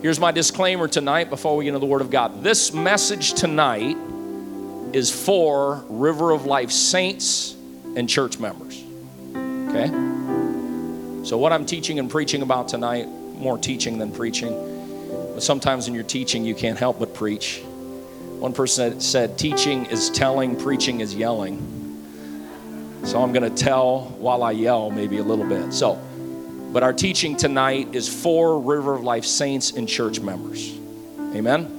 Here's my disclaimer tonight before we get into the Word of God. This message tonight is for River of Life saints and church members. Okay? So, what I'm teaching and preaching about tonight, more teaching than preaching, but sometimes in your teaching you can't help but preach. One person said, Teaching is telling, preaching is yelling. So, I'm going to tell while I yell maybe a little bit. So, but our teaching tonight is for River of Life saints and church members. Amen?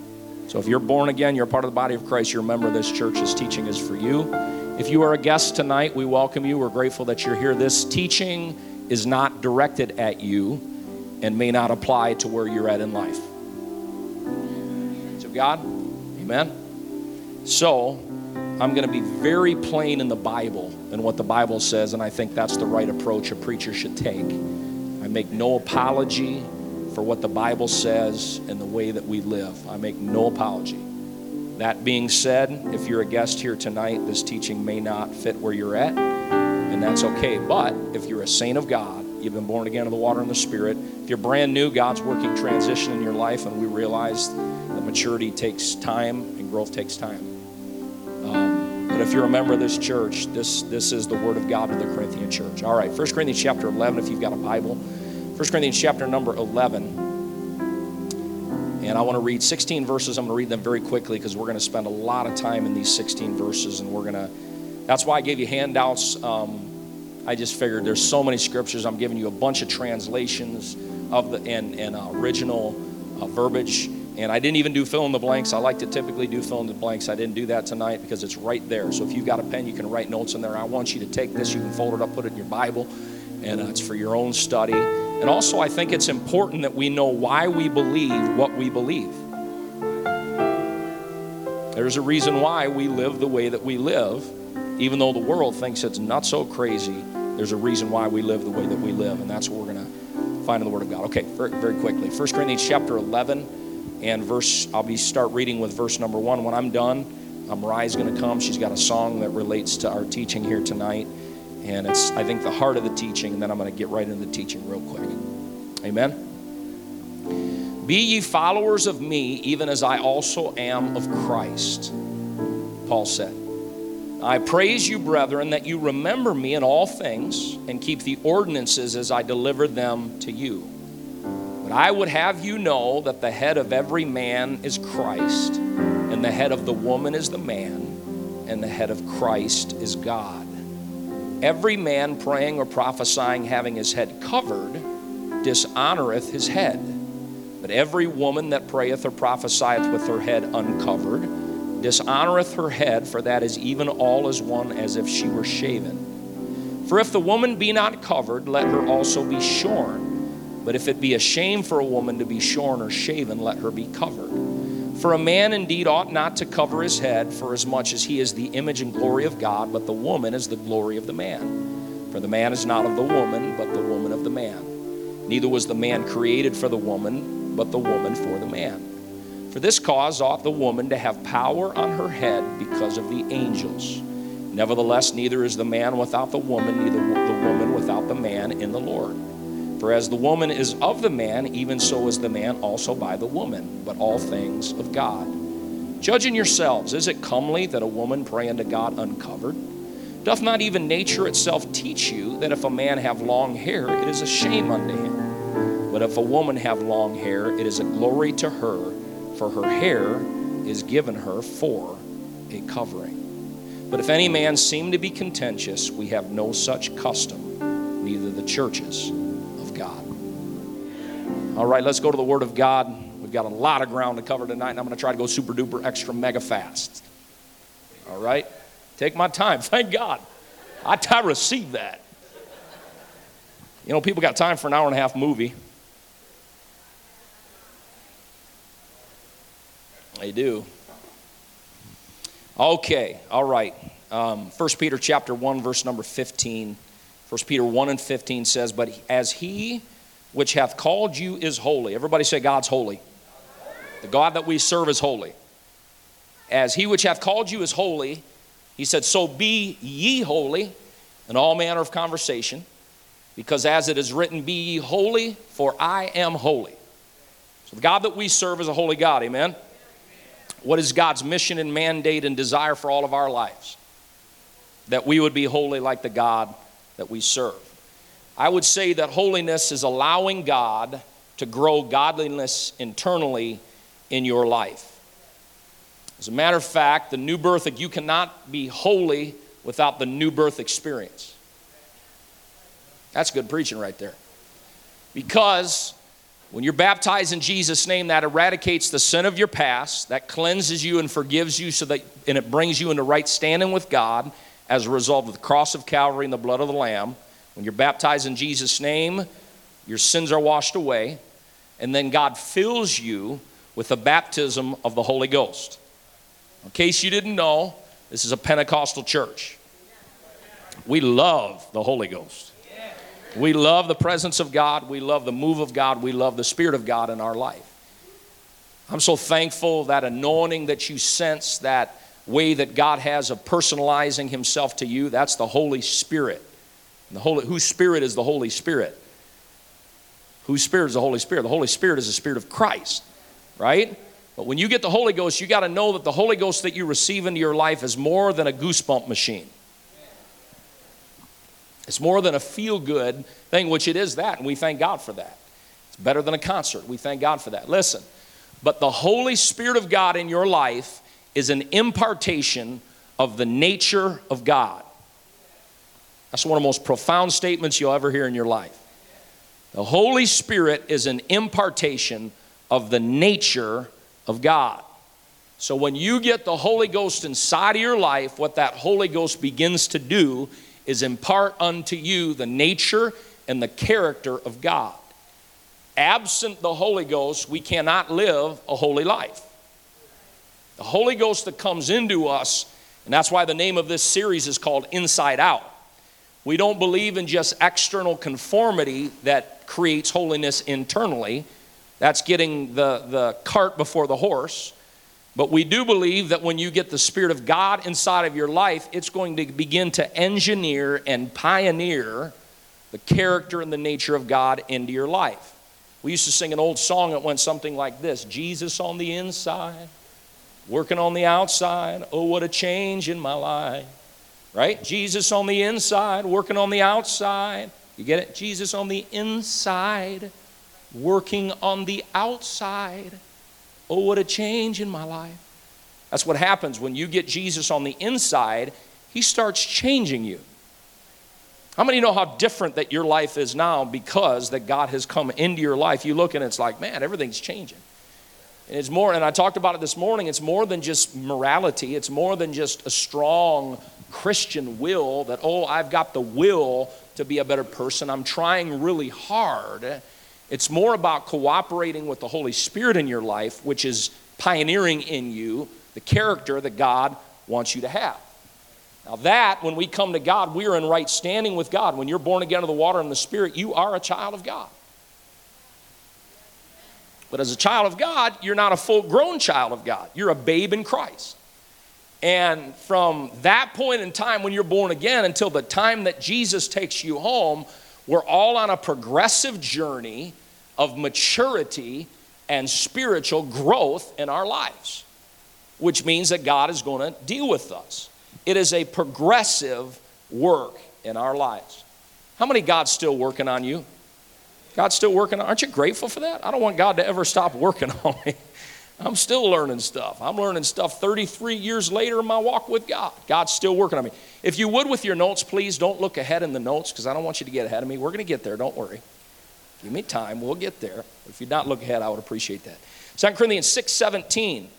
So if you're born again, you're part of the body of Christ, you're a member of this church, this teaching is for you. If you are a guest tonight, we welcome you. We're grateful that you're here. This teaching is not directed at you and may not apply to where you're at in life. So, God, amen. So, I'm going to be very plain in the Bible and what the Bible says, and I think that's the right approach a preacher should take. Make no apology for what the Bible says and the way that we live. I make no apology. That being said, if you're a guest here tonight, this teaching may not fit where you're at, and that's okay. But if you're a saint of God, you've been born again of the water and the Spirit, if you're brand new, God's working transition in your life, and we realize that maturity takes time and growth takes time. Um, but if you're a member of this church, this, this is the word of God to the Corinthian church. All right, 1 Corinthians chapter 11, if you've got a Bible. 1 Corinthians chapter number 11. And I want to read 16 verses. I'm going to read them very quickly because we're going to spend a lot of time in these 16 verses. And we're going to, that's why I gave you handouts. Um, I just figured there's so many scriptures. I'm giving you a bunch of translations of the and, and uh, original uh, verbiage. And I didn't even do fill in the blanks. I like to typically do fill in the blanks. I didn't do that tonight because it's right there. So if you've got a pen, you can write notes in there. I want you to take this. You can fold it up, put it in your Bible, and uh, it's for your own study. And also, I think it's important that we know why we believe what we believe. There's a reason why we live the way that we live, even though the world thinks it's not so crazy. There's a reason why we live the way that we live, and that's what we're going to find in the Word of God. Okay, very, very quickly. 1 Corinthians chapter 11 and verse, I'll be start reading with verse number 1. When I'm done, um, Mariah's going to come. She's got a song that relates to our teaching here tonight. And it's, I think, the heart of the teaching, and then I'm going to get right into the teaching real quick. Amen. Be ye followers of me, even as I also am of Christ, Paul said. I praise you, brethren, that you remember me in all things and keep the ordinances as I delivered them to you. But I would have you know that the head of every man is Christ, and the head of the woman is the man, and the head of Christ is God. Every man praying or prophesying having his head covered dishonoreth his head. But every woman that prayeth or prophesieth with her head uncovered dishonoreth her head, for that is even all as one as if she were shaven. For if the woman be not covered, let her also be shorn. But if it be a shame for a woman to be shorn or shaven, let her be covered. For a man indeed ought not to cover his head, for as much as he is the image and glory of God, but the woman is the glory of the man. For the man is not of the woman, but the woman of the man. Neither was the man created for the woman, but the woman for the man. For this cause ought the woman to have power on her head because of the angels. Nevertheless, neither is the man without the woman, neither the woman without the man in the Lord. For as the woman is of the man, even so is the man also by the woman, but all things of God. Judging yourselves, is it comely that a woman pray unto God uncovered? Doth not even nature itself teach you that if a man have long hair, it is a shame unto him? But if a woman have long hair, it is a glory to her, for her hair is given her for a covering. But if any man seem to be contentious, we have no such custom, neither the churches. All right, let's go to the Word of God. We've got a lot of ground to cover tonight, and I'm going to try to go super duper extra mega fast. All right? Take my time. Thank God. I, I received that. You know, people got time for an hour and a half movie. They do. Okay, all right. Um, 1 Peter chapter 1, verse number 15. 1 Peter 1 and 15 says, But as he which hath called you is holy. Everybody say, God's holy. The God that we serve is holy. As he which hath called you is holy, he said, So be ye holy in all manner of conversation, because as it is written, Be ye holy, for I am holy. So the God that we serve is a holy God, amen? What is God's mission and mandate and desire for all of our lives? That we would be holy like the God that we serve. I would say that holiness is allowing God to grow godliness internally in your life. As a matter of fact, the new birth, you cannot be holy without the new birth experience. That's good preaching right there. Because when you're baptized in Jesus' name, that eradicates the sin of your past, that cleanses you and forgives you so that and it brings you into right standing with God as a result of the cross of Calvary and the blood of the Lamb. When you're baptized in Jesus' name, your sins are washed away, and then God fills you with the baptism of the Holy Ghost. In case you didn't know, this is a Pentecostal church. We love the Holy Ghost. We love the presence of God. We love the move of God. We love the Spirit of God in our life. I'm so thankful that anointing that you sense, that way that God has of personalizing Himself to you, that's the Holy Spirit. The Holy, whose Spirit is the Holy Spirit? Whose Spirit is the Holy Spirit? The Holy Spirit is the Spirit of Christ, right? But when you get the Holy Ghost, you got to know that the Holy Ghost that you receive into your life is more than a goosebump machine. It's more than a feel good thing, which it is that, and we thank God for that. It's better than a concert. We thank God for that. Listen, but the Holy Spirit of God in your life is an impartation of the nature of God. That's one of the most profound statements you'll ever hear in your life. The Holy Spirit is an impartation of the nature of God. So when you get the Holy Ghost inside of your life, what that Holy Ghost begins to do is impart unto you the nature and the character of God. Absent the Holy Ghost, we cannot live a holy life. The Holy Ghost that comes into us, and that's why the name of this series is called Inside Out. We don't believe in just external conformity that creates holiness internally. That's getting the, the cart before the horse. But we do believe that when you get the Spirit of God inside of your life, it's going to begin to engineer and pioneer the character and the nature of God into your life. We used to sing an old song that went something like this Jesus on the inside, working on the outside. Oh, what a change in my life. Right? Jesus on the inside, working on the outside. You get it? Jesus on the inside, working on the outside. Oh, what a change in my life. That's what happens when you get Jesus on the inside, he starts changing you. How many know how different that your life is now because that God has come into your life? You look and it's like, man, everything's changing. And it's more, and I talked about it this morning, it's more than just morality, it's more than just a strong Christian will that, oh, I've got the will to be a better person. I'm trying really hard. It's more about cooperating with the Holy Spirit in your life, which is pioneering in you the character that God wants you to have. Now, that, when we come to God, we are in right standing with God. When you're born again of the water and the Spirit, you are a child of God. But as a child of God, you're not a full grown child of God. You're a babe in Christ. And from that point in time when you're born again until the time that Jesus takes you home, we're all on a progressive journey of maturity and spiritual growth in our lives, which means that God is going to deal with us. It is a progressive work in our lives. How many God's still working on you? God's still working. Aren't you grateful for that? I don't want God to ever stop working on me. I'm still learning stuff. I'm learning stuff 33 years later in my walk with God. God's still working on me. If you would, with your notes, please don't look ahead in the notes because I don't want you to get ahead of me. We're going to get there, don't worry. Give me time, we'll get there. If you'd not look ahead, I would appreciate that. 2 Corinthians 6 17.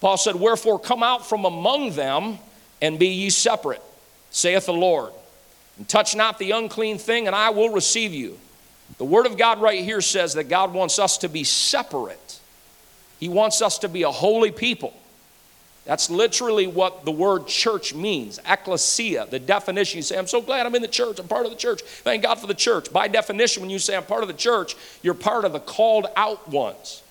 Paul said, Wherefore come out from among them and be ye separate, saith the Lord, and touch not the unclean thing, and I will receive you. The Word of God right here says that God wants us to be separate. He wants us to be a holy people. That's literally what the word church means. Ecclesia, the definition. You say, I'm so glad I'm in the church. I'm part of the church. Thank God for the church. By definition, when you say I'm part of the church, you're part of the called out ones.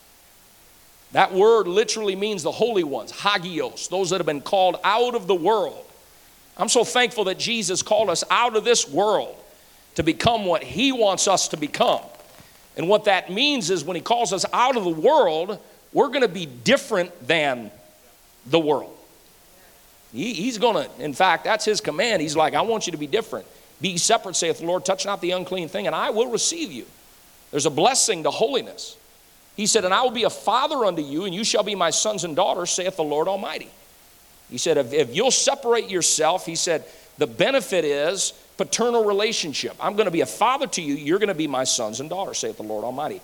That word literally means the holy ones, hagios, those that have been called out of the world. I'm so thankful that Jesus called us out of this world to become what he wants us to become. And what that means is when he calls us out of the world, we're going to be different than the world. He, he's going to, in fact, that's his command. He's like, I want you to be different. Be separate, saith the Lord, touch not the unclean thing, and I will receive you. There's a blessing to holiness. He said, And I will be a father unto you, and you shall be my sons and daughters, saith the Lord Almighty. He said, If, if you'll separate yourself, he said, the benefit is paternal relationship. I'm going to be a father to you, you're going to be my sons and daughters, saith the Lord Almighty.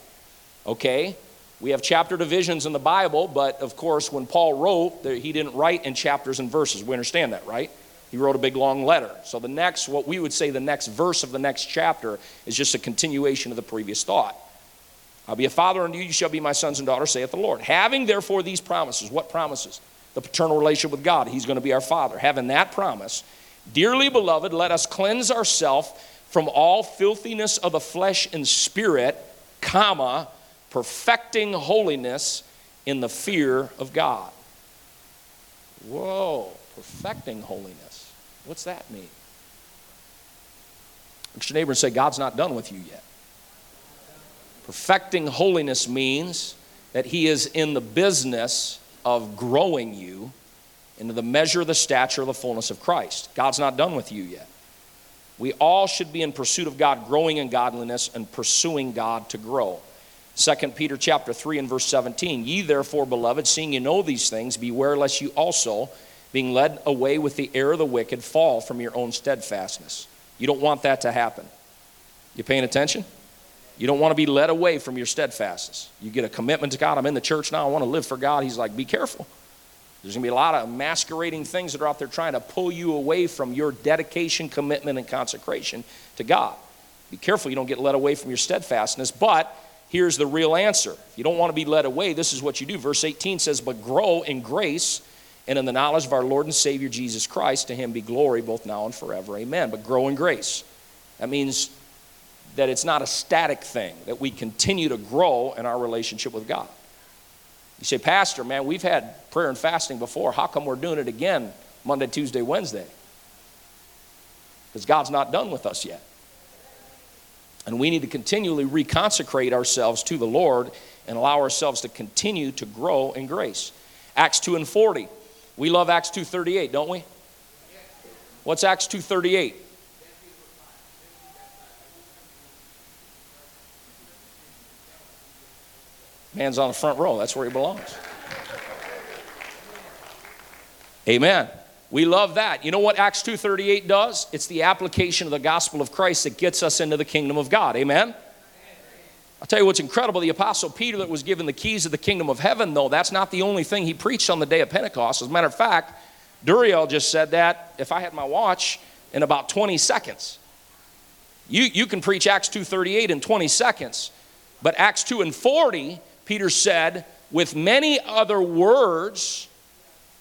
Okay? We have chapter divisions in the Bible, but of course, when Paul wrote, he didn't write in chapters and verses. We understand that, right? He wrote a big long letter. So the next, what we would say the next verse of the next chapter is just a continuation of the previous thought. I'll be a father unto you, you shall be my sons and daughters, saith the Lord. Having therefore these promises, what promises? The paternal relationship with God. He's going to be our father. Having that promise, dearly beloved, let us cleanse ourselves from all filthiness of the flesh and spirit, comma, perfecting holiness in the fear of God. Whoa, perfecting holiness. What's that mean? Look at your neighbor and say, God's not done with you yet. Perfecting holiness means that He is in the business of growing you into the measure of the stature of the fullness of Christ. God's not done with you yet. We all should be in pursuit of God, growing in godliness and pursuing God to grow. 2 Peter chapter 3 and verse 17. Ye therefore, beloved, seeing you know these things, beware lest you also being led away with the error of the wicked, fall from your own steadfastness. You don't want that to happen. You paying attention? You don't want to be led away from your steadfastness. You get a commitment to God. I'm in the church now. I want to live for God. He's like, be careful. There's going to be a lot of masquerading things that are out there trying to pull you away from your dedication, commitment, and consecration to God. Be careful you don't get led away from your steadfastness. But here's the real answer. If you don't want to be led away, this is what you do. Verse 18 says, But grow in grace and in the knowledge of our Lord and Savior Jesus Christ. To him be glory both now and forever. Amen. But grow in grace. That means that it's not a static thing, that we continue to grow in our relationship with God. You say, Pastor, man, we've had prayer and fasting before. How come we're doing it again Monday, Tuesday, Wednesday? Because God's not done with us yet. And we need to continually reconsecrate ourselves to the Lord and allow ourselves to continue to grow in grace. Acts 2 and 40. We love Acts 2:38, don't we? What's Acts 2:38? Man's on the front row. That's where he belongs. Amen. We love that. You know what Acts 2:38 does? It's the application of the gospel of Christ that gets us into the kingdom of God. Amen. I'll tell you what's incredible. The Apostle Peter, that was given the keys of the kingdom of heaven, though, that's not the only thing he preached on the day of Pentecost. As a matter of fact, Duriel just said that, if I had my watch, in about 20 seconds. You, you can preach Acts 2.38 in 20 seconds. But Acts 2 and 40, Peter said, with many other words.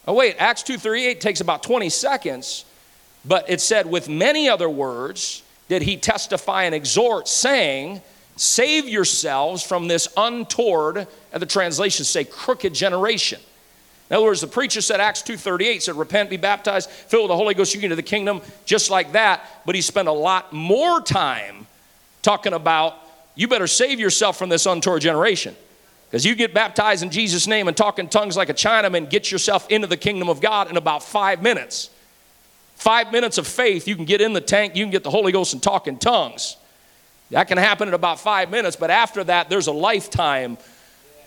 Oh, wait, Acts 2.38 takes about 20 seconds. But it said, with many other words did he testify and exhort, saying, Save yourselves from this untoward, and the translations say crooked generation. In other words, the preacher said, Acts 2.38 said, repent, be baptized, fill with the Holy Ghost, you get into the kingdom, just like that. But he spent a lot more time talking about, you better save yourself from this untoward generation. Because you get baptized in Jesus' name and talk in tongues like a Chinaman, get yourself into the kingdom of God in about five minutes. Five minutes of faith, you can get in the tank, you can get the Holy Ghost and talk in tongues. That can happen in about five minutes, but after that, there's a lifetime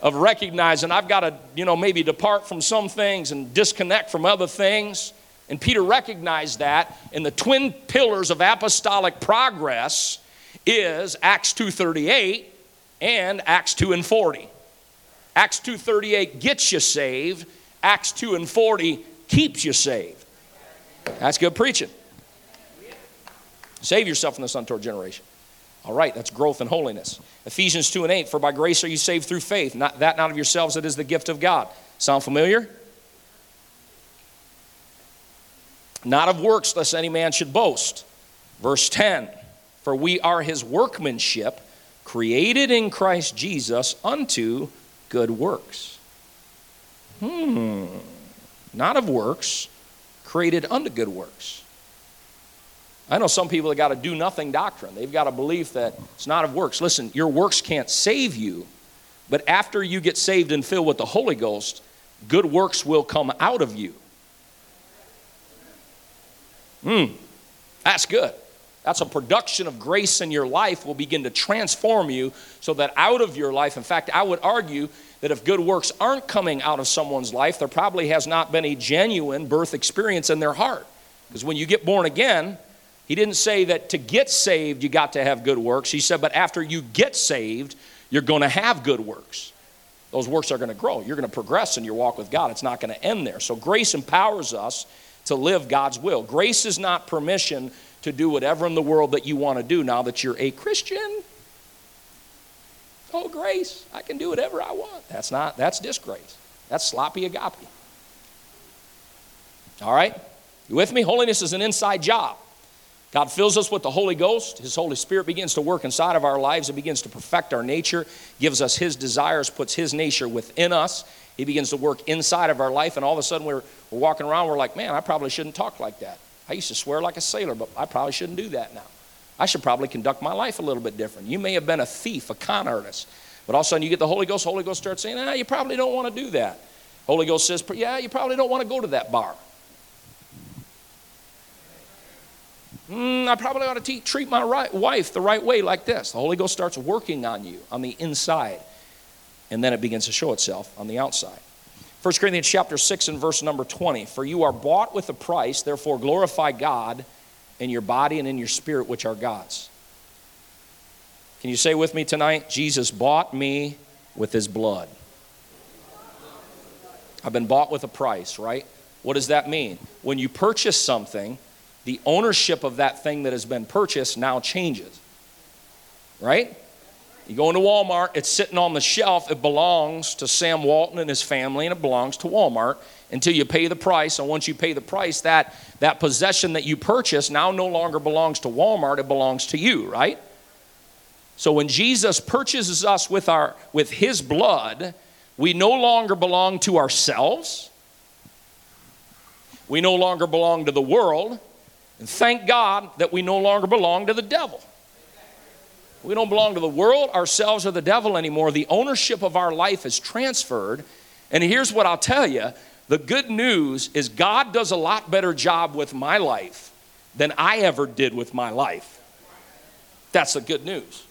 of recognizing I've got to, you know, maybe depart from some things and disconnect from other things. And Peter recognized that, and the twin pillars of apostolic progress is Acts 2:38 and Acts 2 and 40. Acts 2:38 gets you saved, Acts 2 and 40 keeps you saved. That's good preaching. Save yourself from this untoward generation. All right, that's growth and holiness. Ephesians 2 and 8, for by grace are you saved through faith, not that not of yourselves, it is the gift of God. Sound familiar? Not of works, lest any man should boast. Verse 10, for we are his workmanship, created in Christ Jesus unto good works. Hmm, not of works, created unto good works. I know some people that got a do nothing doctrine. They've got a belief that it's not of works. Listen, your works can't save you, but after you get saved and filled with the Holy Ghost, good works will come out of you. Hmm, that's good. That's a production of grace in your life will begin to transform you so that out of your life, in fact, I would argue that if good works aren't coming out of someone's life, there probably has not been a genuine birth experience in their heart. Because when you get born again, he didn't say that to get saved you got to have good works. He said, but after you get saved, you're going to have good works. Those works are going to grow. You're going to progress in your walk with God. It's not going to end there. So grace empowers us to live God's will. Grace is not permission to do whatever in the world that you want to do now that you're a Christian. Oh, grace, I can do whatever I want. That's not, that's disgrace. That's sloppy agape. All right? You with me? Holiness is an inside job. God fills us with the Holy Ghost. His Holy Spirit begins to work inside of our lives. It begins to perfect our nature, gives us His desires, puts His nature within us. He begins to work inside of our life, and all of a sudden we're, we're walking around, we're like, man, I probably shouldn't talk like that. I used to swear like a sailor, but I probably shouldn't do that now. I should probably conduct my life a little bit different. You may have been a thief, a con artist, but all of a sudden you get the Holy Ghost, Holy Ghost starts saying, ah, you probably don't want to do that. Holy Ghost says, yeah, you probably don't want to go to that bar. Mm, I probably ought to te- treat my right, wife the right way like this. The Holy Ghost starts working on you on the inside, and then it begins to show itself on the outside. 1 Corinthians chapter 6 and verse number 20. For you are bought with a price, therefore glorify God in your body and in your spirit, which are God's. Can you say with me tonight? Jesus bought me with his blood. I've been bought with a price, right? What does that mean? When you purchase something, the ownership of that thing that has been purchased now changes, right? You go into Walmart, it's sitting on the shelf. It belongs to Sam Walton and his family, and it belongs to Walmart until you pay the price. And once you pay the price, that, that possession that you purchased now no longer belongs to Walmart, it belongs to you, right? So when Jesus purchases us with, our, with his blood, we no longer belong to ourselves. We no longer belong to the world. And thank God that we no longer belong to the devil. We don't belong to the world, ourselves, or the devil anymore. The ownership of our life is transferred. And here's what I'll tell you the good news is God does a lot better job with my life than I ever did with my life. That's the good news.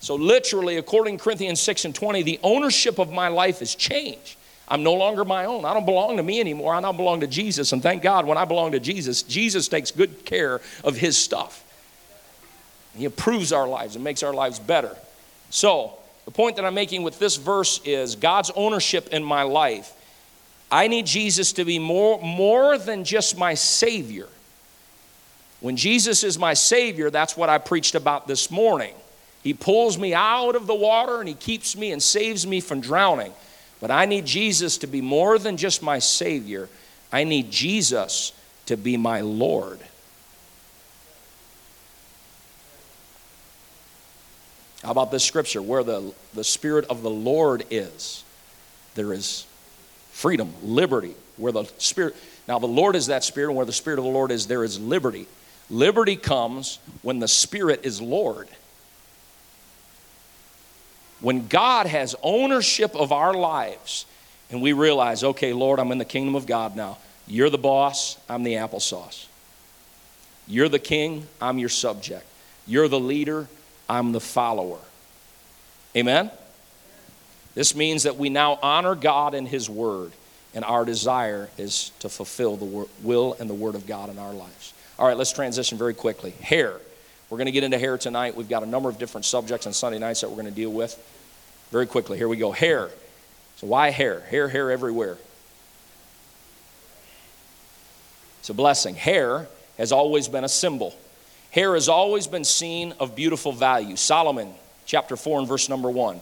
So, literally, according to Corinthians 6 and 20, the ownership of my life has changed. I'm no longer my own. I don't belong to me anymore. I now belong to Jesus. And thank God when I belong to Jesus, Jesus takes good care of his stuff. He improves our lives and makes our lives better. So, the point that I'm making with this verse is God's ownership in my life. I need Jesus to be more, more than just my Savior. When Jesus is my Savior, that's what I preached about this morning. He pulls me out of the water and He keeps me and saves me from drowning. But I need Jesus to be more than just my Savior. I need Jesus to be my Lord. How about this scripture? Where the, the Spirit of the Lord is, there is freedom, liberty. Where the Spirit, now the Lord is that Spirit, and where the Spirit of the Lord is, there is liberty. Liberty comes when the Spirit is Lord. When God has ownership of our lives, and we realize, okay, Lord, I'm in the kingdom of God now. You're the boss, I'm the applesauce. You're the king, I'm your subject. You're the leader, I'm the follower. Amen? This means that we now honor God and His Word, and our desire is to fulfill the will and the Word of God in our lives. All right, let's transition very quickly. Hair. We're going to get into hair tonight. We've got a number of different subjects on Sunday nights that we're going to deal with. Very quickly, here we go. Hair. So, why hair? Hair, hair everywhere. It's a blessing. Hair has always been a symbol Hair has always been seen of beautiful value. Solomon, chapter 4 and verse number 1.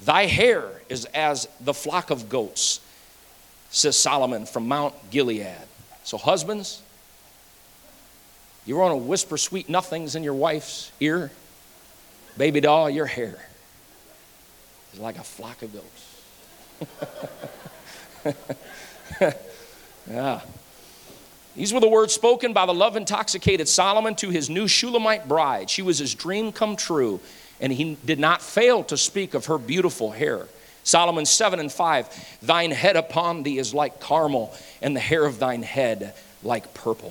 Thy hair is as the flock of goats, says Solomon from Mount Gilead. So, husbands, you want to whisper sweet nothings in your wife's ear? Baby doll, your hair is like a flock of goats. yeah. These were the words spoken by the love intoxicated Solomon to his new Shulamite bride. She was his dream come true, and he did not fail to speak of her beautiful hair. Solomon 7 and 5 Thine head upon thee is like Carmel, and the hair of thine head like purple.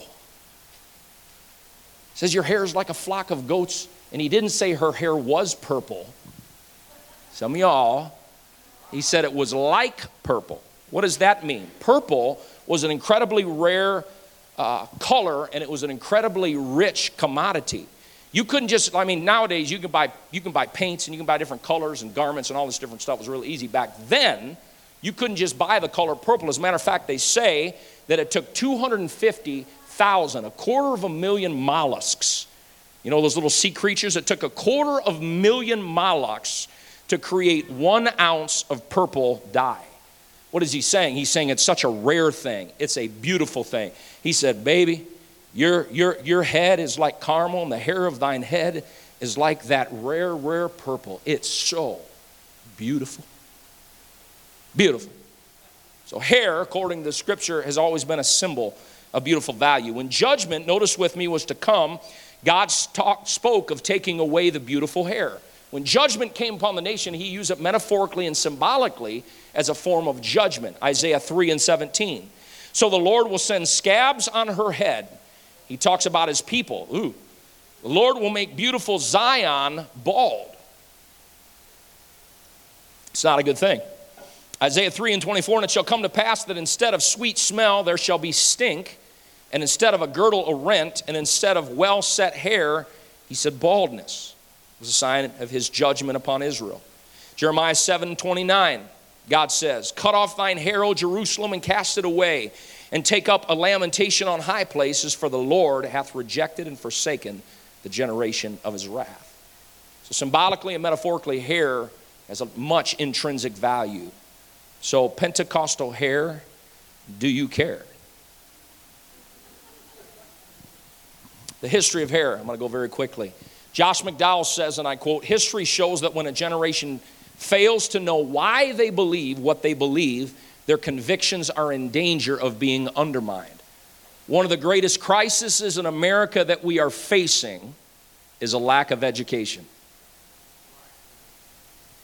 It says, Your hair is like a flock of goats. And he didn't say her hair was purple. Some of y'all, he said it was like purple. What does that mean? Purple was an incredibly rare uh, color and it was an incredibly rich commodity. You couldn't just, I mean, nowadays you can buy you can buy paints and you can buy different colors and garments and all this different stuff it was really easy. Back then, you couldn't just buy the color purple. As a matter of fact, they say that it took 250,000, a quarter of a million mollusks. You know those little sea creatures? It took a quarter of a million mollusks to create one ounce of purple dye. What is he saying? He's saying it's such a rare thing. It's a beautiful thing. He said, Baby, your, your, your head is like Carmel, and the hair of thine head is like that rare, rare purple. It's so beautiful. Beautiful. So, hair, according to scripture, has always been a symbol of beautiful value. When judgment, notice with me, was to come, God talk, spoke of taking away the beautiful hair. When judgment came upon the nation, he used it metaphorically and symbolically as a form of judgment. Isaiah 3 and 17. So the Lord will send scabs on her head. He talks about his people. Ooh. The Lord will make beautiful Zion bald. It's not a good thing. Isaiah 3 and 24, and it shall come to pass that instead of sweet smell, there shall be stink, and instead of a girdle, a rent, and instead of well set hair, he said baldness was a sign of his judgment upon Israel. Jeremiah 7 29, God says, Cut off thine hair, O Jerusalem, and cast it away, and take up a lamentation on high places, for the Lord hath rejected and forsaken the generation of his wrath. So, symbolically and metaphorically, hair has a much intrinsic value. So, Pentecostal hair, do you care? The history of hair, I'm going to go very quickly. Josh McDowell says, and I quote, history shows that when a generation fails to know why they believe what they believe, their convictions are in danger of being undermined. One of the greatest crises in America that we are facing is a lack of education.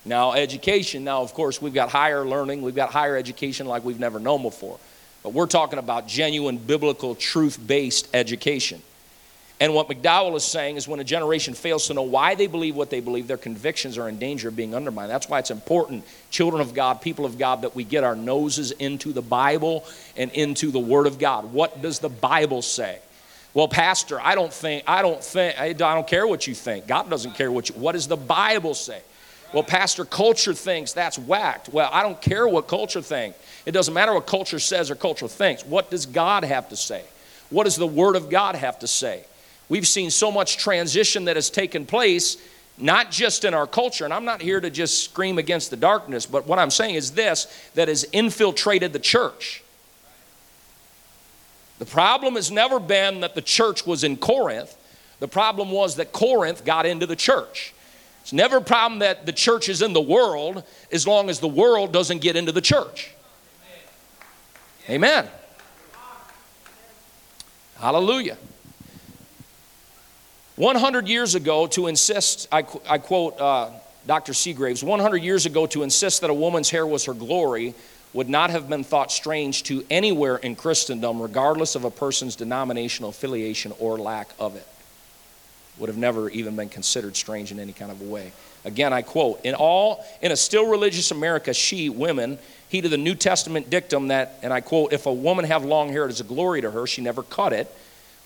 Now, education, now, of course, we've got higher learning, we've got higher education like we've never known before. But we're talking about genuine biblical, truth based education. And what McDowell is saying is when a generation fails to know why they believe what they believe, their convictions are in danger of being undermined. That's why it's important, children of God, people of God, that we get our noses into the Bible and into the Word of God. What does the Bible say? Well, Pastor, I don't think, I don't think, I don't care what you think. God doesn't care what you, what does the Bible say? Well, Pastor, culture thinks that's whacked. Well, I don't care what culture thinks. It doesn't matter what culture says or culture thinks. What does God have to say? What does the Word of God have to say? We've seen so much transition that has taken place, not just in our culture, and I'm not here to just scream against the darkness, but what I'm saying is this that has infiltrated the church. The problem has never been that the church was in Corinth. The problem was that Corinth got into the church. It's never a problem that the church is in the world as long as the world doesn't get into the church. Amen. Hallelujah. 100 years ago, to insist, I, I quote uh, Dr. Segraves, 100 years ago, to insist that a woman's hair was her glory would not have been thought strange to anywhere in Christendom, regardless of a person's denominational affiliation or lack of it. Would have never even been considered strange in any kind of a way. Again, I quote, in all, in a still religious America, she, women, heeded the New Testament dictum that, and I quote, if a woman have long hair, it is a glory to her, she never cut it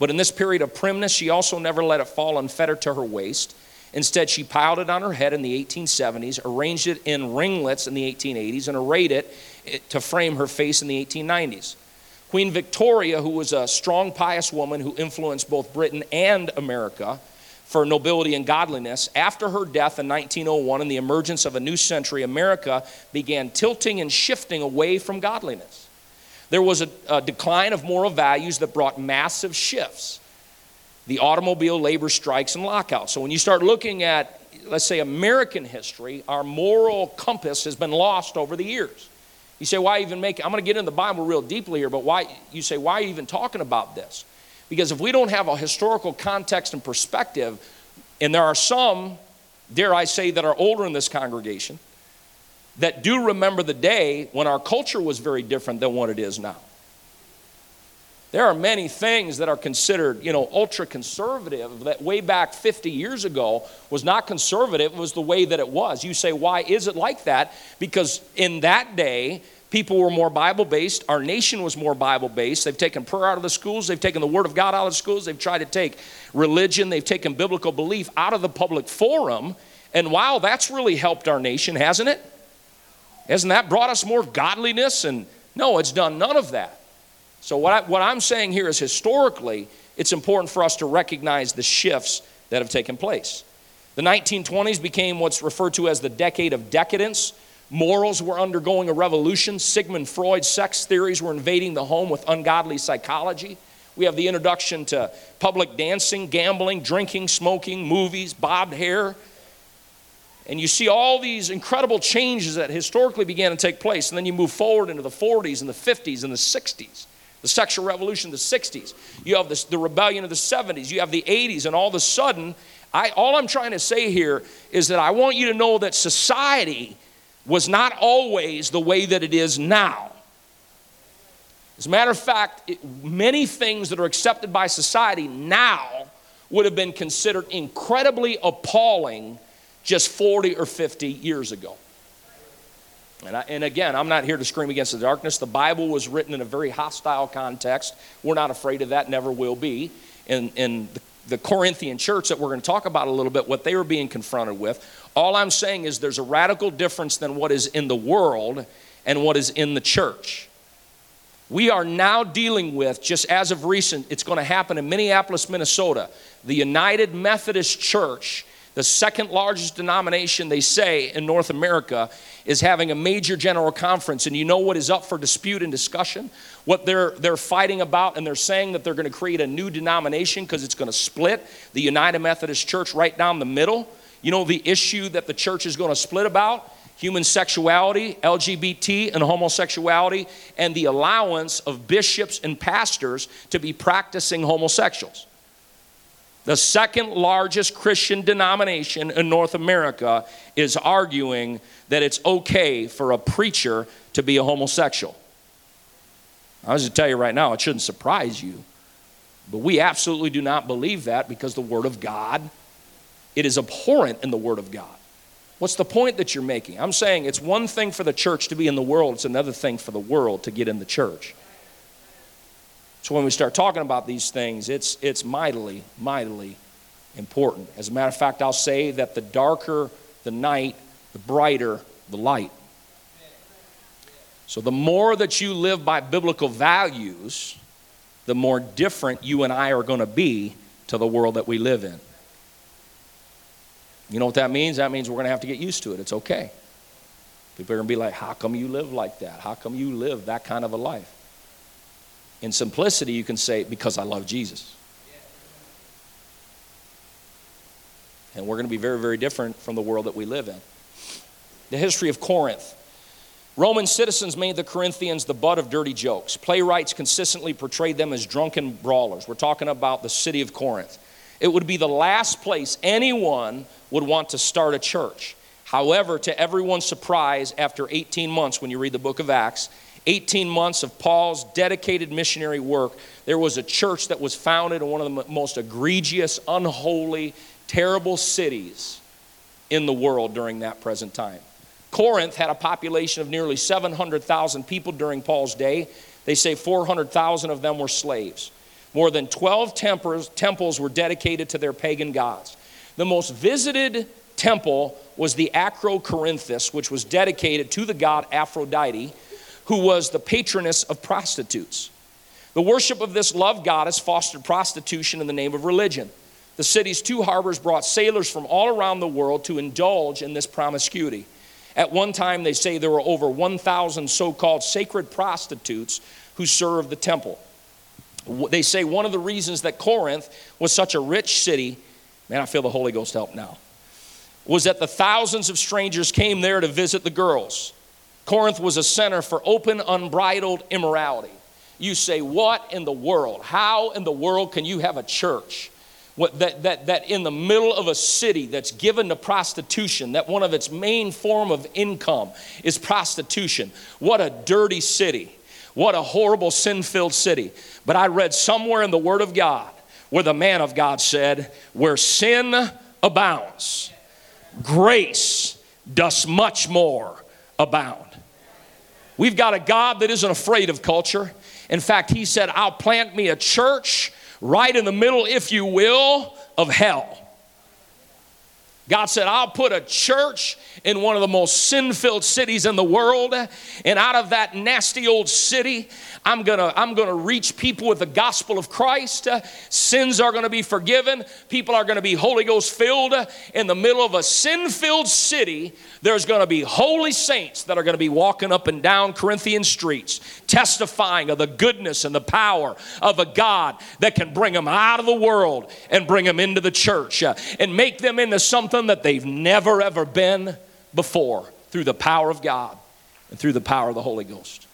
but in this period of primness, she also never let it fall unfettered to her waist. Instead, she piled it on her head in the 1870s, arranged it in ringlets in the 1880s, and arrayed it to frame her face in the 1890s. Queen Victoria, who was a strong, pious woman who influenced both Britain and America for nobility and godliness, after her death in 1901 and the emergence of a new century, America began tilting and shifting away from godliness. There was a, a decline of moral values that brought massive shifts the automobile, labor strikes, and lockouts. So when you start looking at, let's say, American history, our moral compass has been lost over the years. You say, why even make? I'm going to get into the Bible real deeply here, but why? You say, why are you even talking about this? Because if we don't have a historical context and perspective, and there are some, dare I say, that are older in this congregation that do remember the day when our culture was very different than what it is now. There are many things that are considered, you know, ultra conservative that way back 50 years ago was not conservative, it was the way that it was. You say, why is it like that? Because in that day, people were more Bible based. Our nation was more Bible based. They've taken prayer out of the schools, they've taken the Word of God out of the schools, they've tried to take religion, they've taken biblical belief out of the public forum. And wow, that's really helped our nation, hasn't it? Hasn't that brought us more godliness? And no, it's done none of that. So, what, I, what I'm saying here is historically, it's important for us to recognize the shifts that have taken place. The 1920s became what's referred to as the decade of decadence. Morals were undergoing a revolution. Sigmund Freud's sex theories were invading the home with ungodly psychology. We have the introduction to public dancing, gambling, drinking, smoking, movies, bobbed hair. And you see all these incredible changes that historically began to take place. And then you move forward into the 40s and the 50s and the 60s the sexual revolution of the 60s. You have this, the rebellion of the 70s. You have the 80s. And all of a sudden, I, all I'm trying to say here is that I want you to know that society was not always the way that it is now. As a matter of fact, it, many things that are accepted by society now would have been considered incredibly appalling just 40 or 50 years ago. And, I, and, again, I'm not here to scream against the darkness. The Bible was written in a very hostile context. We're not afraid of that, never will be. In, in the, the Corinthian church that we're going to talk about a little bit, what they were being confronted with, all I'm saying is there's a radical difference than what is in the world and what is in the church. We are now dealing with, just as of recent, it's going to happen in Minneapolis, Minnesota. The United Methodist Church the second largest denomination, they say, in North America is having a major general conference. And you know what is up for dispute and discussion? What they're, they're fighting about, and they're saying that they're going to create a new denomination because it's going to split the United Methodist Church right down the middle. You know the issue that the church is going to split about? Human sexuality, LGBT, and homosexuality, and the allowance of bishops and pastors to be practicing homosexuals. The second largest Christian denomination in North America is arguing that it's okay for a preacher to be a homosexual. I was to tell you right now, it shouldn't surprise you. But we absolutely do not believe that because the Word of God, it is abhorrent in the Word of God. What's the point that you're making? I'm saying it's one thing for the church to be in the world, it's another thing for the world to get in the church. So when we start talking about these things, it's, it's mightily, mightily important. As a matter of fact, I'll say that the darker the night, the brighter the light. So the more that you live by biblical values, the more different you and I are going to be to the world that we live in. You know what that means? That means we're going to have to get used to it. It's okay. People are going to be like, How come you live like that? How come you live that kind of a life? In simplicity, you can say, because I love Jesus. And we're going to be very, very different from the world that we live in. The history of Corinth. Roman citizens made the Corinthians the butt of dirty jokes. Playwrights consistently portrayed them as drunken brawlers. We're talking about the city of Corinth. It would be the last place anyone would want to start a church. However, to everyone's surprise, after 18 months, when you read the book of Acts, 18 months of Paul's dedicated missionary work, there was a church that was founded in one of the most egregious, unholy, terrible cities in the world during that present time. Corinth had a population of nearly 700,000 people during Paul's day. They say 400,000 of them were slaves. More than 12 temples, were dedicated to their pagan gods. The most visited temple was the Acrocorinthus, which was dedicated to the god Aphrodite who was the patroness of prostitutes. The worship of this love goddess fostered prostitution in the name of religion. The city's two harbors brought sailors from all around the world to indulge in this promiscuity. At one time, they say there were over 1,000 so called sacred prostitutes who served the temple. They say one of the reasons that Corinth was such a rich city, man, I feel the Holy Ghost help now, was that the thousands of strangers came there to visit the girls. Corinth was a center for open, unbridled immorality. You say, What in the world? How in the world can you have a church what, that, that, that in the middle of a city that's given to prostitution, that one of its main form of income is prostitution? What a dirty city. What a horrible sin filled city. But I read somewhere in the Word of God where the man of God said, Where sin abounds, grace does much more abound. We've got a God that isn't afraid of culture. In fact, He said, I'll plant me a church right in the middle, if you will, of hell. God said, I'll put a church in one of the most sin filled cities in the world. And out of that nasty old city, I'm gonna, I'm gonna reach people with the gospel of Christ. Sins are gonna be forgiven. People are gonna be Holy Ghost filled. In the middle of a sin filled city, there's gonna be holy saints that are gonna be walking up and down Corinthian streets, testifying of the goodness and the power of a God that can bring them out of the world and bring them into the church and make them into something that they've never ever been before through the power of God and through the power of the Holy Ghost.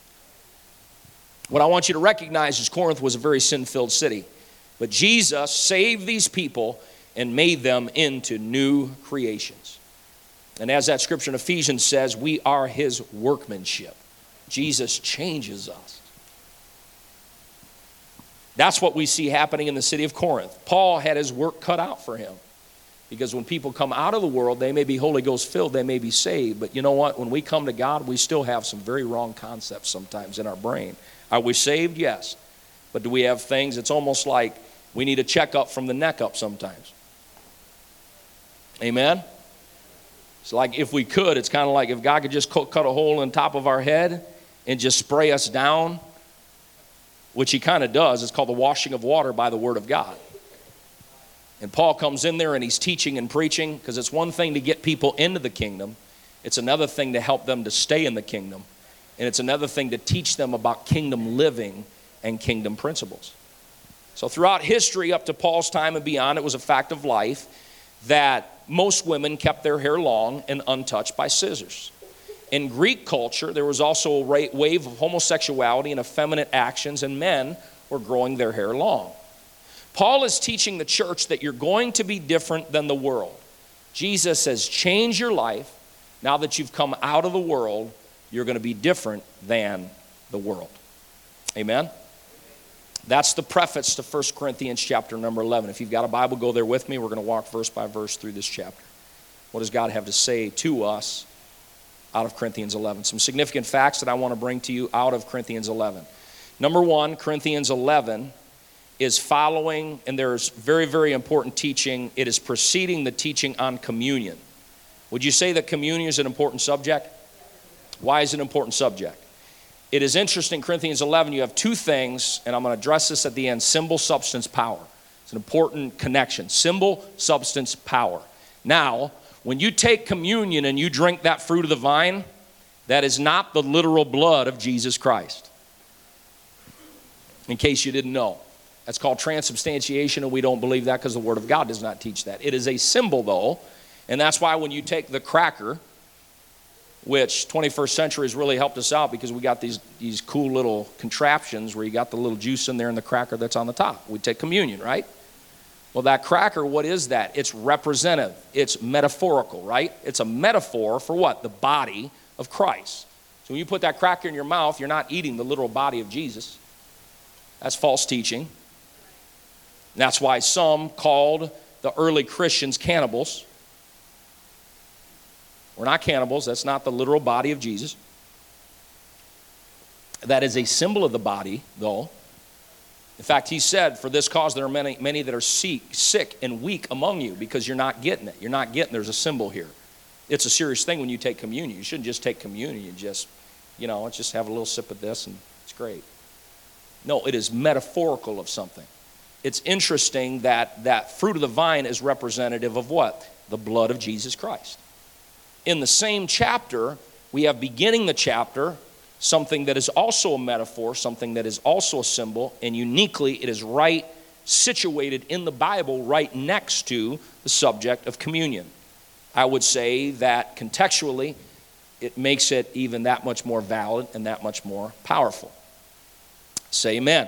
What I want you to recognize is Corinth was a very sin filled city. But Jesus saved these people and made them into new creations. And as that scripture in Ephesians says, we are his workmanship. Jesus changes us. That's what we see happening in the city of Corinth. Paul had his work cut out for him. Because when people come out of the world, they may be Holy Ghost filled, they may be saved. But you know what? When we come to God, we still have some very wrong concepts sometimes in our brain. Are we saved? Yes. But do we have things? It's almost like we need a checkup from the neck up sometimes. Amen? It's like if we could, it's kind of like if God could just cut a hole in top of our head and just spray us down, which He kind of does. It's called the washing of water by the Word of God. And Paul comes in there and he's teaching and preaching because it's one thing to get people into the kingdom, it's another thing to help them to stay in the kingdom. And it's another thing to teach them about kingdom living and kingdom principles. So, throughout history, up to Paul's time and beyond, it was a fact of life that most women kept their hair long and untouched by scissors. In Greek culture, there was also a wave of homosexuality and effeminate actions, and men were growing their hair long. Paul is teaching the church that you're going to be different than the world. Jesus says, change your life now that you've come out of the world you're going to be different than the world. Amen? That's the preface to 1 Corinthians chapter number 11. If you've got a Bible, go there with me. We're going to walk verse by verse through this chapter. What does God have to say to us out of Corinthians 11? Some significant facts that I want to bring to you out of Corinthians 11. Number one, Corinthians 11 is following, and there's very, very important teaching. It is preceding the teaching on communion. Would you say that communion is an important subject? Why is it an important subject? It is interesting, Corinthians 11, you have two things, and I'm going to address this at the end symbol, substance, power. It's an important connection. Symbol, substance, power. Now, when you take communion and you drink that fruit of the vine, that is not the literal blood of Jesus Christ. In case you didn't know, that's called transubstantiation, and we don't believe that because the Word of God does not teach that. It is a symbol, though, and that's why when you take the cracker, which 21st century has really helped us out because we got these, these cool little contraptions where you got the little juice in there and the cracker that's on the top. We take communion, right? Well, that cracker, what is that? It's representative, it's metaphorical, right? It's a metaphor for what? The body of Christ. So when you put that cracker in your mouth, you're not eating the literal body of Jesus. That's false teaching. And that's why some called the early Christians cannibals we're not cannibals. That's not the literal body of Jesus. That is a symbol of the body, though. In fact, he said, For this cause there are many, many that are sick, sick and weak among you because you're not getting it. You're not getting there's a symbol here. It's a serious thing when you take communion. You shouldn't just take communion, and just, you know, just have a little sip of this and it's great. No, it is metaphorical of something. It's interesting that that fruit of the vine is representative of what? The blood of Jesus Christ in the same chapter, we have beginning the chapter something that is also a metaphor, something that is also a symbol, and uniquely it is right situated in the Bible right next to the subject of communion. I would say that contextually, it makes it even that much more valid and that much more powerful. Say amen.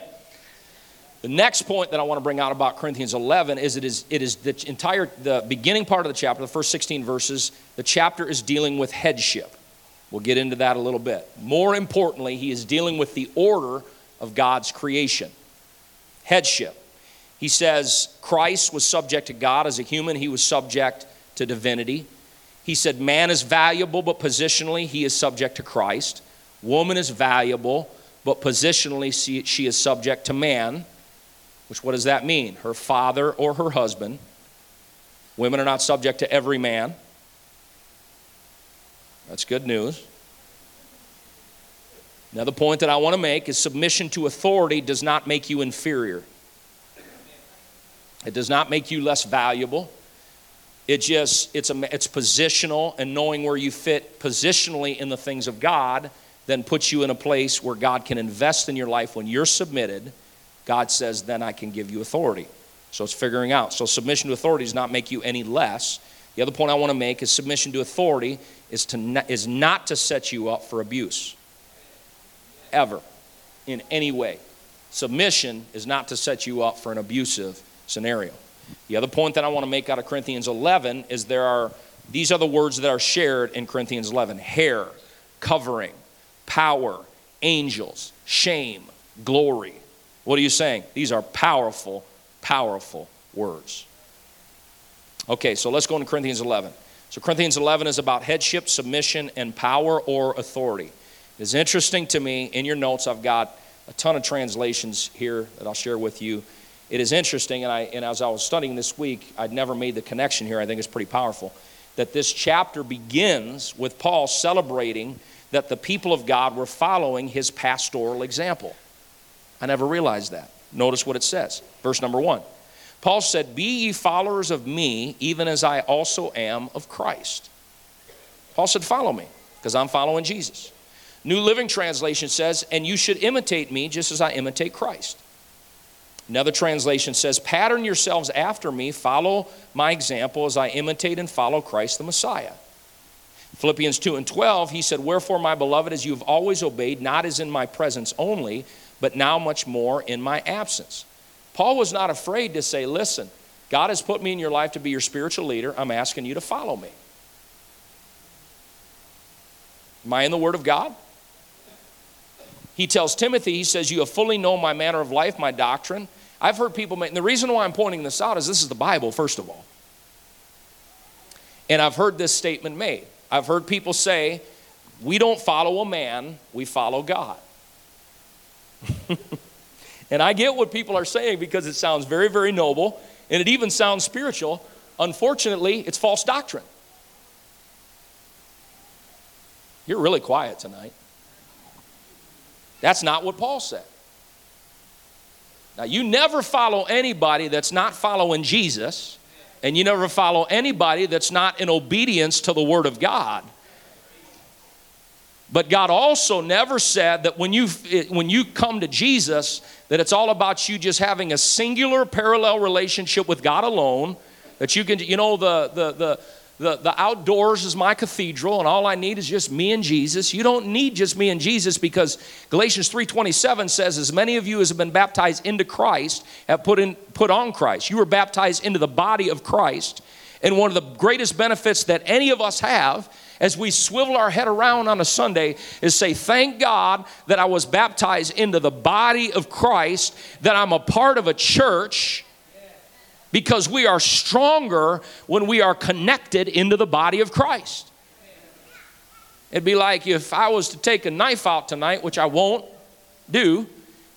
The next point that I want to bring out about Corinthians 11 is it is, it is the entire, the beginning part of the chapter, the first 16 verses, the chapter is dealing with headship. We'll get into that a little bit. More importantly, he is dealing with the order of God's creation. Headship. He says Christ was subject to God as a human, he was subject to divinity. He said man is valuable, but positionally he is subject to Christ. Woman is valuable, but positionally she is subject to man. Which, what does that mean? Her father or her husband. Women are not subject to every man. That's good news. Another point that I want to make is submission to authority does not make you inferior. It does not make you less valuable. It just it's a, it's positional and knowing where you fit positionally in the things of God then puts you in a place where God can invest in your life when you're submitted. God says then I can give you authority. So it's figuring out. So submission to authority does not make you any less. The other point I want to make is submission to authority is to is not to set you up for abuse. Ever in any way. Submission is not to set you up for an abusive scenario. The other point that I want to make out of Corinthians 11 is there are these are the words that are shared in Corinthians 11 hair, covering, power, angels, shame, glory. What are you saying? These are powerful, powerful words. Okay, so let's go into Corinthians 11. So, Corinthians 11 is about headship, submission, and power or authority. It's interesting to me, in your notes, I've got a ton of translations here that I'll share with you it is interesting, and, I, and as I was studying this week, I'd never made the connection here. I think it's pretty powerful that this chapter begins with Paul celebrating that the people of God were following his pastoral example. I never realized that. Notice what it says. Verse number one Paul said, Be ye followers of me, even as I also am of Christ. Paul said, Follow me, because I'm following Jesus. New Living Translation says, And you should imitate me just as I imitate Christ. Another translation says, Pattern yourselves after me, follow my example as I imitate and follow Christ the Messiah. Philippians 2 and 12, he said, Wherefore, my beloved, as you have always obeyed, not as in my presence only, but now much more in my absence. Paul was not afraid to say, Listen, God has put me in your life to be your spiritual leader. I'm asking you to follow me. Am I in the Word of God? He tells Timothy, he says, You have fully known my manner of life, my doctrine I've heard people make, and the reason why I'm pointing this out is this is the Bible, first of all. And I've heard this statement made. I've heard people say, we don't follow a man, we follow God. and I get what people are saying because it sounds very, very noble, and it even sounds spiritual. Unfortunately, it's false doctrine. You're really quiet tonight. That's not what Paul said. Now, you never follow anybody that's not following Jesus, and you never follow anybody that's not in obedience to the Word of God. But God also never said that when you, when you come to Jesus, that it's all about you just having a singular parallel relationship with God alone. That you can, you know, the, the, the, the, the outdoors is my cathedral and all i need is just me and jesus you don't need just me and jesus because galatians 3.27 says as many of you as have been baptized into christ have put, in, put on christ you were baptized into the body of christ and one of the greatest benefits that any of us have as we swivel our head around on a Sunday is say, Thank God that I was baptized into the body of Christ, that I'm a part of a church because we are stronger when we are connected into the body of Christ. It'd be like if I was to take a knife out tonight, which I won't do,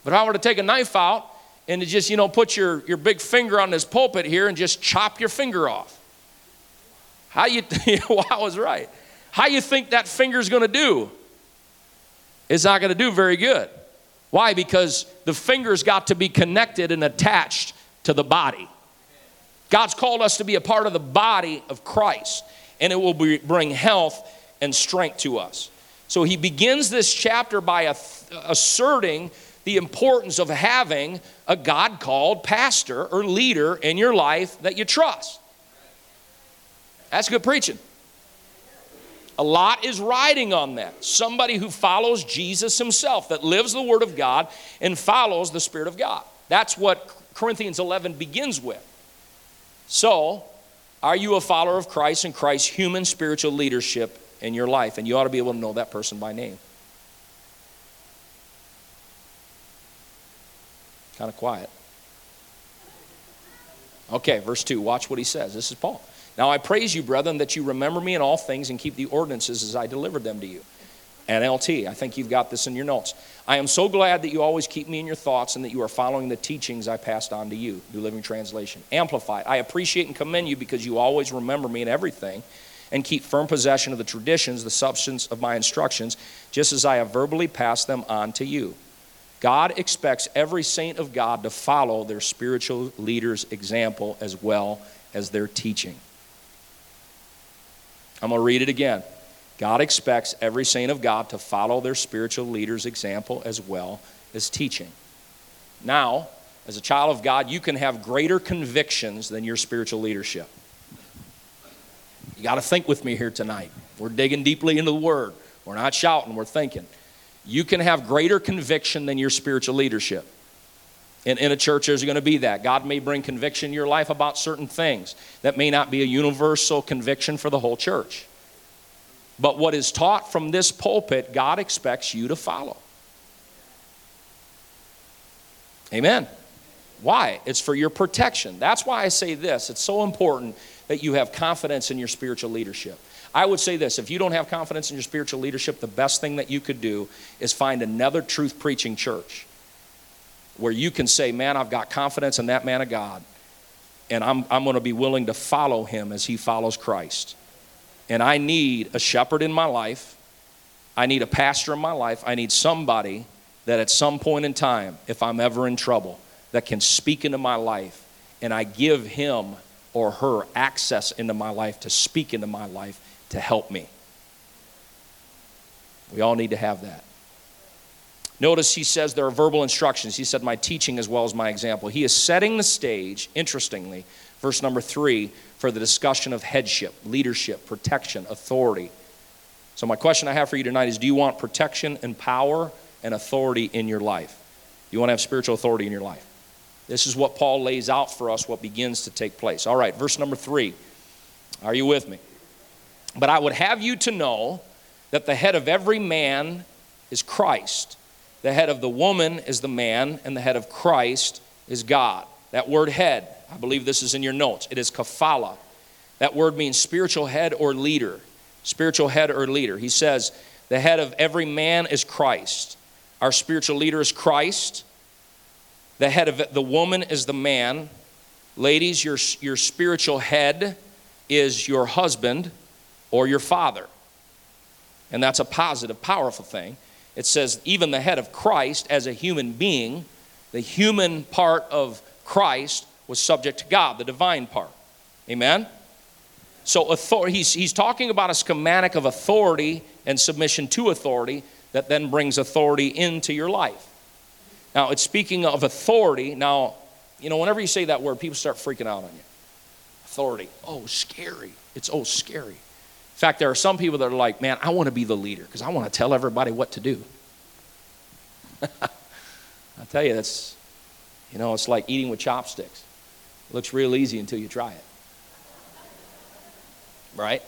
but if I were to take a knife out and to just, you know, put your, your big finger on this pulpit here and just chop your finger off. How you, well, I was right. How you think that finger's gonna do? It's not gonna do very good. Why? Because the finger's got to be connected and attached to the body. God's called us to be a part of the body of Christ, and it will be, bring health and strength to us. So he begins this chapter by asserting the importance of having a God called pastor or leader in your life that you trust. That's good preaching. A lot is riding on that. Somebody who follows Jesus himself, that lives the Word of God and follows the Spirit of God. That's what Corinthians 11 begins with. So, are you a follower of Christ and Christ's human spiritual leadership in your life? And you ought to be able to know that person by name. Kind of quiet. Okay, verse 2. Watch what he says. This is Paul. Now I praise you, brethren, that you remember me in all things and keep the ordinances as I delivered them to you. NLT, I think you've got this in your notes. I am so glad that you always keep me in your thoughts and that you are following the teachings I passed on to you. New Living Translation. Amplified. I appreciate and commend you because you always remember me in everything and keep firm possession of the traditions, the substance of my instructions, just as I have verbally passed them on to you. God expects every saint of God to follow their spiritual leader's example as well as their teaching. I'm going to read it again. God expects every saint of God to follow their spiritual leader's example as well as teaching. Now, as a child of God, you can have greater convictions than your spiritual leadership. You got to think with me here tonight. We're digging deeply into the Word. We're not shouting, we're thinking. You can have greater conviction than your spiritual leadership. In, in a church, there's going to be that. God may bring conviction in your life about certain things. That may not be a universal conviction for the whole church. But what is taught from this pulpit, God expects you to follow. Amen. Why? It's for your protection. That's why I say this. It's so important that you have confidence in your spiritual leadership. I would say this if you don't have confidence in your spiritual leadership, the best thing that you could do is find another truth preaching church where you can say, Man, I've got confidence in that man of God, and I'm, I'm going to be willing to follow him as he follows Christ and I need a shepherd in my life, I need a pastor in my life, I need somebody that at some point in time, if I'm ever in trouble, that can speak into my life, and I give him or her access into my life to speak into my life to help me. We all need to have that. Notice he says there are verbal instructions. He said, My teaching as well as my example. He is setting the stage, interestingly, verse number three, for the discussion of headship, leadership, protection, authority. So, my question I have for you tonight is Do you want protection and power and authority in your life? You want to have spiritual authority in your life? This is what Paul lays out for us, what begins to take place. All right, verse number three. Are you with me? But I would have you to know that the head of every man is Christ. The head of the woman is the man, and the head of Christ is God. That word head, I believe this is in your notes. It is kafala. That word means spiritual head or leader. Spiritual head or leader. He says, the head of every man is Christ. Our spiritual leader is Christ. The head of the woman is the man. Ladies, your, your spiritual head is your husband or your father. And that's a positive, powerful thing. It says, even the head of Christ as a human being, the human part of Christ was subject to God, the divine part. Amen? So authority, he's, he's talking about a schematic of authority and submission to authority that then brings authority into your life. Now, it's speaking of authority. Now, you know, whenever you say that word, people start freaking out on you. Authority. Oh, scary. It's oh, scary. In fact, there are some people that are like, man, I want to be the leader because I want to tell everybody what to do. I tell you, that's, you know, it's like eating with chopsticks. It looks real easy until you try it. Right?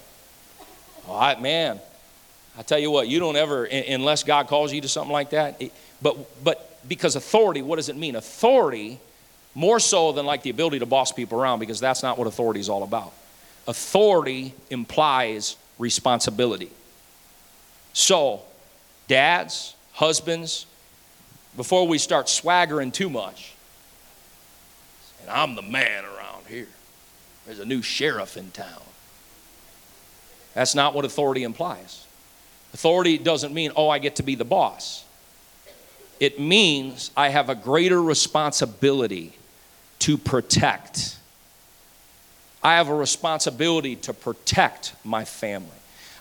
All right, man. I tell you what, you don't ever, unless God calls you to something like that. But, but because authority, what does it mean? Authority, more so than like the ability to boss people around, because that's not what authority is all about. Authority implies responsibility. So, dads, husbands, before we start swaggering too much, and I'm the man around here. There's a new sheriff in town. That's not what authority implies. Authority doesn't mean, oh, I get to be the boss. It means I have a greater responsibility to protect. I have a responsibility to protect my family.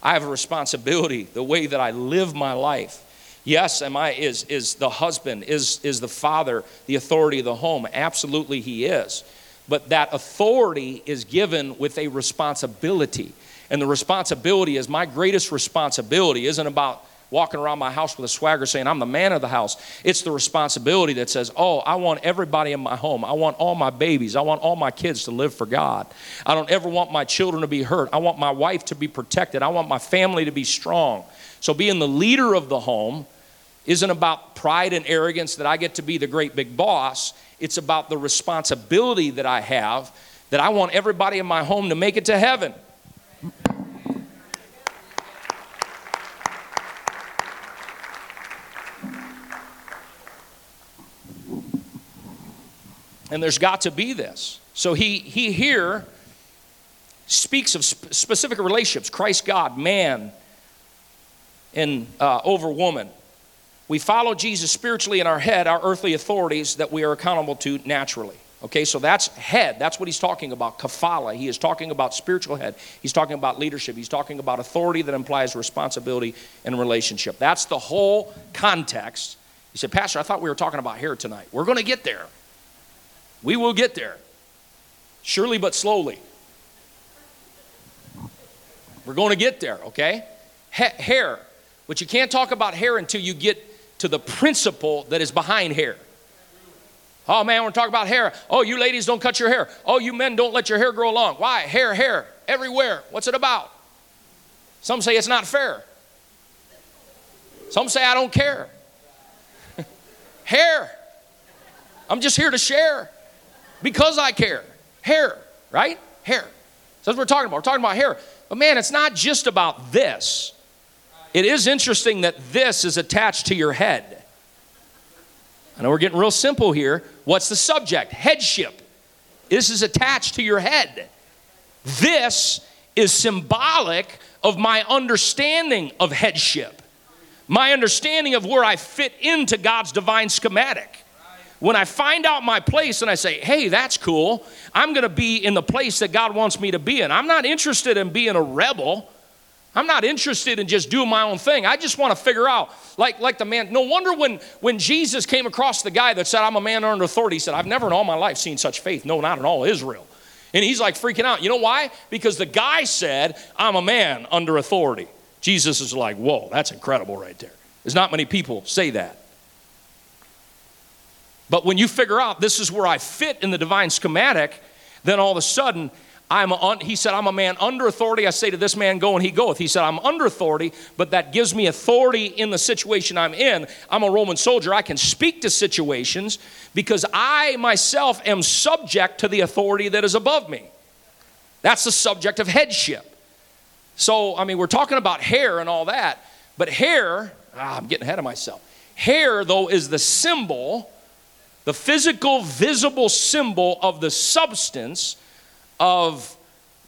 I have a responsibility, the way that I live my life, Yes, am I is is the husband, is is the father, the authority of the home? Absolutely he is. But that authority is given with a responsibility. And the responsibility is my greatest responsibility isn't about walking around my house with a swagger saying, I'm the man of the house. It's the responsibility that says, Oh, I want everybody in my home. I want all my babies. I want all my kids to live for God. I don't ever want my children to be hurt. I want my wife to be protected. I want my family to be strong. So, being the leader of the home isn't about pride and arrogance that I get to be the great big boss. It's about the responsibility that I have that I want everybody in my home to make it to heaven. And there's got to be this. So he, he here speaks of sp- specific relationships Christ, God, man, and uh, over woman. We follow Jesus spiritually in our head, our earthly authorities that we are accountable to naturally. Okay, so that's head. That's what he's talking about. Kafala. He is talking about spiritual head. He's talking about leadership. He's talking about authority that implies responsibility and relationship. That's the whole context. He said, Pastor, I thought we were talking about hair tonight. We're going to get there. We will get there. Surely but slowly. We're going to get there, okay? Ha- hair. But you can't talk about hair until you get to the principle that is behind hair. Oh man, we're talking about hair. Oh, you ladies don't cut your hair. Oh, you men don't let your hair grow long. Why? Hair, hair, everywhere. What's it about? Some say it's not fair. Some say I don't care. hair. I'm just here to share because I care. Hair, right? Hair. So that's what we're talking about. We're talking about hair. But man, it's not just about this. It is interesting that this is attached to your head. I know we're getting real simple here. What's the subject? Headship. This is attached to your head. This is symbolic of my understanding of headship, my understanding of where I fit into God's divine schematic. When I find out my place and I say, hey, that's cool, I'm going to be in the place that God wants me to be in. I'm not interested in being a rebel. I'm not interested in just doing my own thing. I just want to figure out, like, like the man. No wonder when, when Jesus came across the guy that said, I'm a man under authority, he said, I've never in all my life seen such faith. No, not in all Israel. And he's like freaking out. You know why? Because the guy said, I'm a man under authority. Jesus is like, whoa, that's incredible right there. There's not many people say that. But when you figure out this is where I fit in the divine schematic, then all of a sudden, I'm un, he said, I'm a man under authority. I say to this man, go and he goeth. He said, I'm under authority, but that gives me authority in the situation I'm in. I'm a Roman soldier. I can speak to situations because I myself am subject to the authority that is above me. That's the subject of headship. So, I mean, we're talking about hair and all that, but hair, ah, I'm getting ahead of myself. Hair, though, is the symbol the physical, visible symbol of the substance of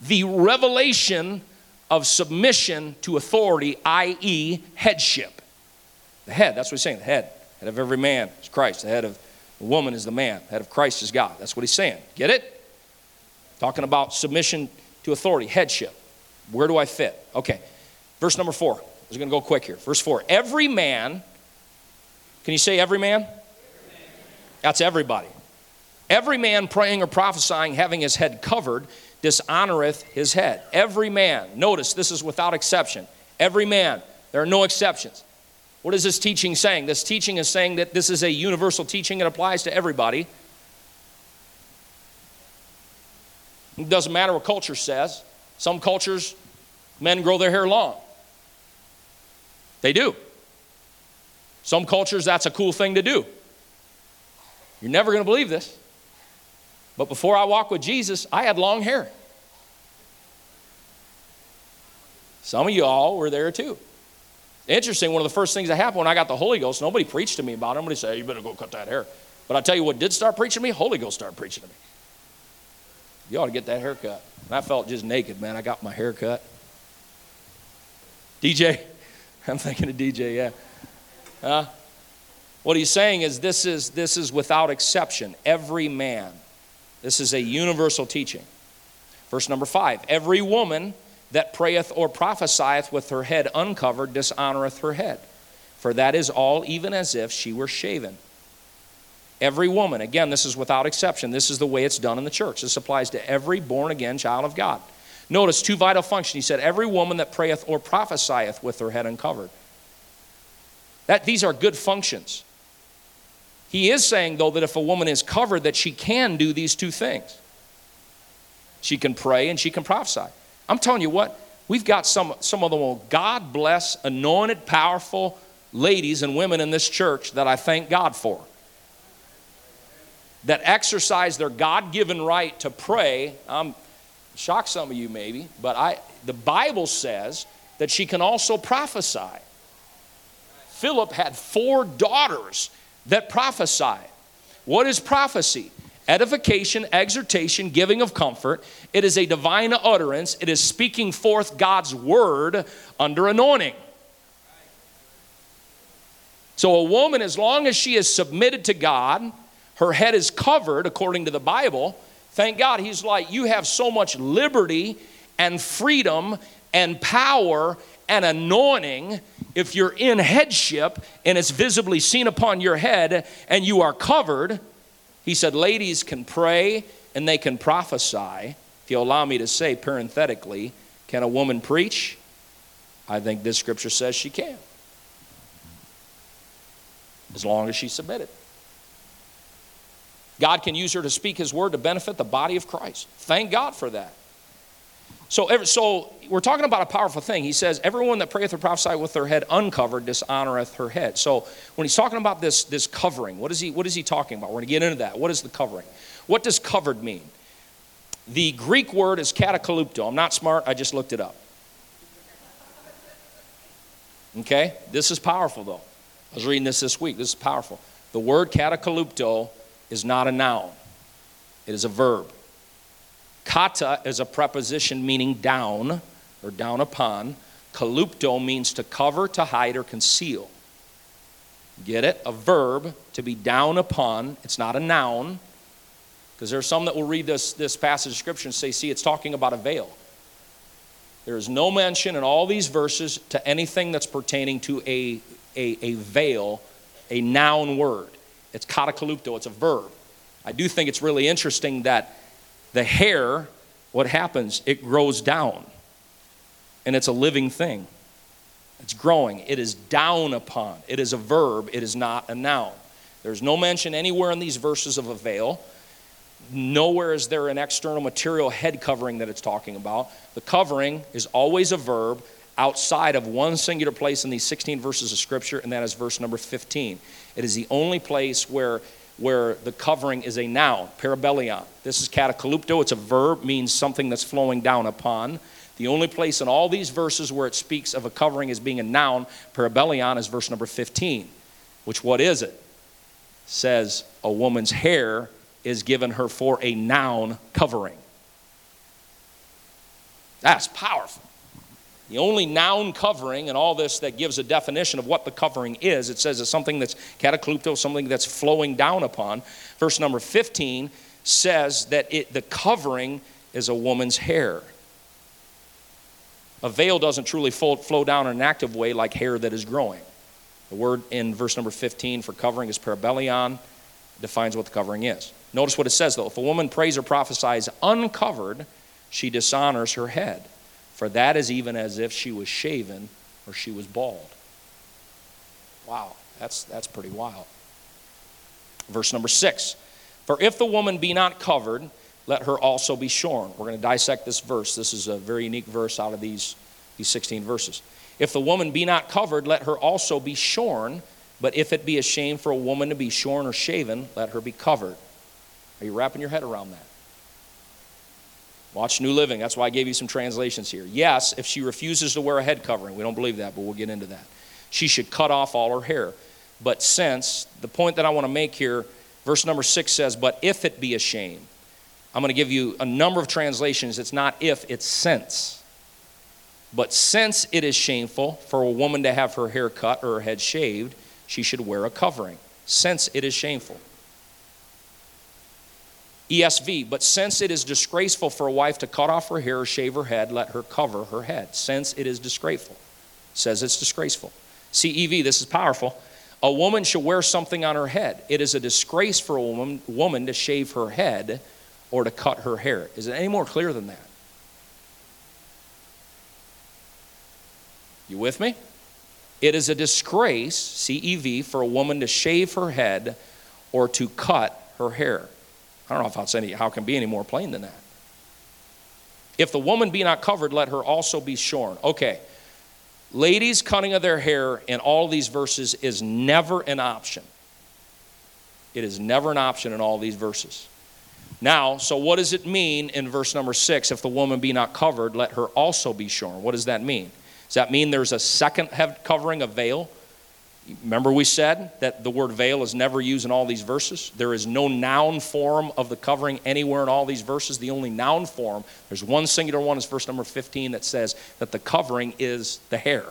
the revelation of submission to authority, i.e., headship. The head, that's what he's saying. The head. Head of every man is Christ. The head of the woman is the man. The head of Christ is God. That's what he's saying. Get it? Talking about submission to authority, headship. Where do I fit? Okay. Verse number four. I was going to go quick here. Verse four. Every man, can you say every man? That's everybody. Every man praying or prophesying, having his head covered, dishonoreth his head. Every man. Notice this is without exception. Every man. There are no exceptions. What is this teaching saying? This teaching is saying that this is a universal teaching. It applies to everybody. It doesn't matter what culture says. Some cultures, men grow their hair long. They do. Some cultures, that's a cool thing to do. You're never going to believe this. But before I walked with Jesus, I had long hair. Some of y'all were there too. Interesting, one of the first things that happened when I got the Holy Ghost, nobody preached to me about it. Nobody said, you better go cut that hair. But I tell you what did start preaching to me? Holy Ghost started preaching to me. You ought to get that haircut. And I felt just naked, man. I got my hair cut. DJ, I'm thinking of DJ, yeah. Huh? What he's saying is this is this is without exception, every man. This is a universal teaching. Verse number 5. Every woman that prayeth or prophesieth with her head uncovered dishonoreth her head, for that is all even as if she were shaven. Every woman, again, this is without exception. This is the way it's done in the church. This applies to every born again child of God. Notice two vital functions. He said, Every woman that prayeth or prophesieth with her head uncovered. That, these are good functions. He is saying, though, that if a woman is covered, that she can do these two things. She can pray and she can prophesy. I'm telling you what, we've got some, some of the most God bless, anointed, powerful ladies and women in this church that I thank God for. That exercise their God given right to pray. I'm shock some of you maybe, but I, the Bible says that she can also prophesy. Philip had four daughters that prophesy. What is prophecy? Edification, exhortation, giving of comfort. It is a divine utterance. It is speaking forth God's word under anointing. So, a woman, as long as she is submitted to God, her head is covered according to the Bible. Thank God, He's like, you have so much liberty and freedom and power and anointing if you're in headship and it's visibly seen upon your head and you are covered. He said, ladies can pray and they can prophesy. If you'll allow me to say parenthetically, can a woman preach? I think this scripture says she can. As long as she's submitted. God can use her to speak his word to benefit the body of Christ. Thank God for that. So, every, so we're talking about a powerful thing. He says, Everyone that prayeth or prophesieth with their head uncovered dishonoreth her head. So when he's talking about this, this covering, what is, he, what is he talking about? We're going to get into that. What is the covering? What does covered mean? The Greek word is katakalupto. I'm not smart, I just looked it up. Okay? This is powerful though. I was reading this this week. This is powerful. The word katakalupto is not a noun, it is a verb. Kata is a preposition meaning down or down upon. Kalupto means to cover, to hide, or conceal. Get it? A verb to be down upon. It's not a noun. Because there are some that will read this, this passage of scripture and say, see, it's talking about a veil. There is no mention in all these verses to anything that's pertaining to a, a, a veil, a noun word. It's katakalupto, it's a verb. I do think it's really interesting that the hair, what happens? It grows down. And it's a living thing. It's growing. It is down upon. It is a verb. It is not a noun. There's no mention anywhere in these verses of a veil. Nowhere is there an external material head covering that it's talking about. The covering is always a verb outside of one singular place in these 16 verses of Scripture, and that is verse number 15. It is the only place where where the covering is a noun, parabelion. This is katakalupto. It's a verb, means something that's flowing down upon. The only place in all these verses where it speaks of a covering as being a noun, parabelion, is verse number 15. Which, what is it? Says a woman's hair is given her for a noun covering. That's powerful. The only noun covering and all this that gives a definition of what the covering is, it says it's something that's katakalupto, something that's flowing down upon. Verse number 15 says that it, the covering is a woman's hair. A veil doesn't truly flow, down in an active way like hair that is growing. The word in verse number 15 for covering is parabelion, defines what the covering is. Notice what it says though. If a woman prays or prophesies uncovered, she dishonors her head for that is even as if she was shaven or she was bald. Wow, that's, that's pretty wild. Verse number six For if the woman be not covered, let her also be shorn. We're going to dissect this verse. This is a very unique verse out of these, these 16 verses. If the woman be not covered, let her also be shorn. But if it be a shame for a woman to be shorn or shaven, let her be covered. Are you wrapping your head around that? Watch New Living. That's why I gave you some translations here. Yes, if she refuses to wear a head covering, we don't believe that, but we'll get into that. She should cut off all her hair. But since, the point that I want to make here, verse number six says, But if it be a shame, I'm going to give you a number of translations. It's not if, it's since. But since it is shameful for a woman to have her hair cut or her head shaved, she should wear a covering. Since it is shameful. ESV, but since it is disgraceful for a wife to cut off her hair or shave her head, let her cover her head. Since it is disgraceful. Says it's disgraceful. CEV, this is powerful. A woman shall wear something on her head. It is a disgrace for a woman, woman to shave her head or to cut her hair. Is it any more clear than that? You with me? It is a disgrace, CEV, for a woman to shave her head or to cut her hair. I don't know if that's any, how it can be any more plain than that. If the woman be not covered, let her also be shorn. Okay. Ladies' cutting of their hair in all these verses is never an option. It is never an option in all these verses. Now, so what does it mean in verse number six? If the woman be not covered, let her also be shorn. What does that mean? Does that mean there's a second covering, a veil? Remember, we said that the word veil is never used in all these verses? There is no noun form of the covering anywhere in all these verses. The only noun form, there's one singular one, is verse number 15, that says that the covering is the hair.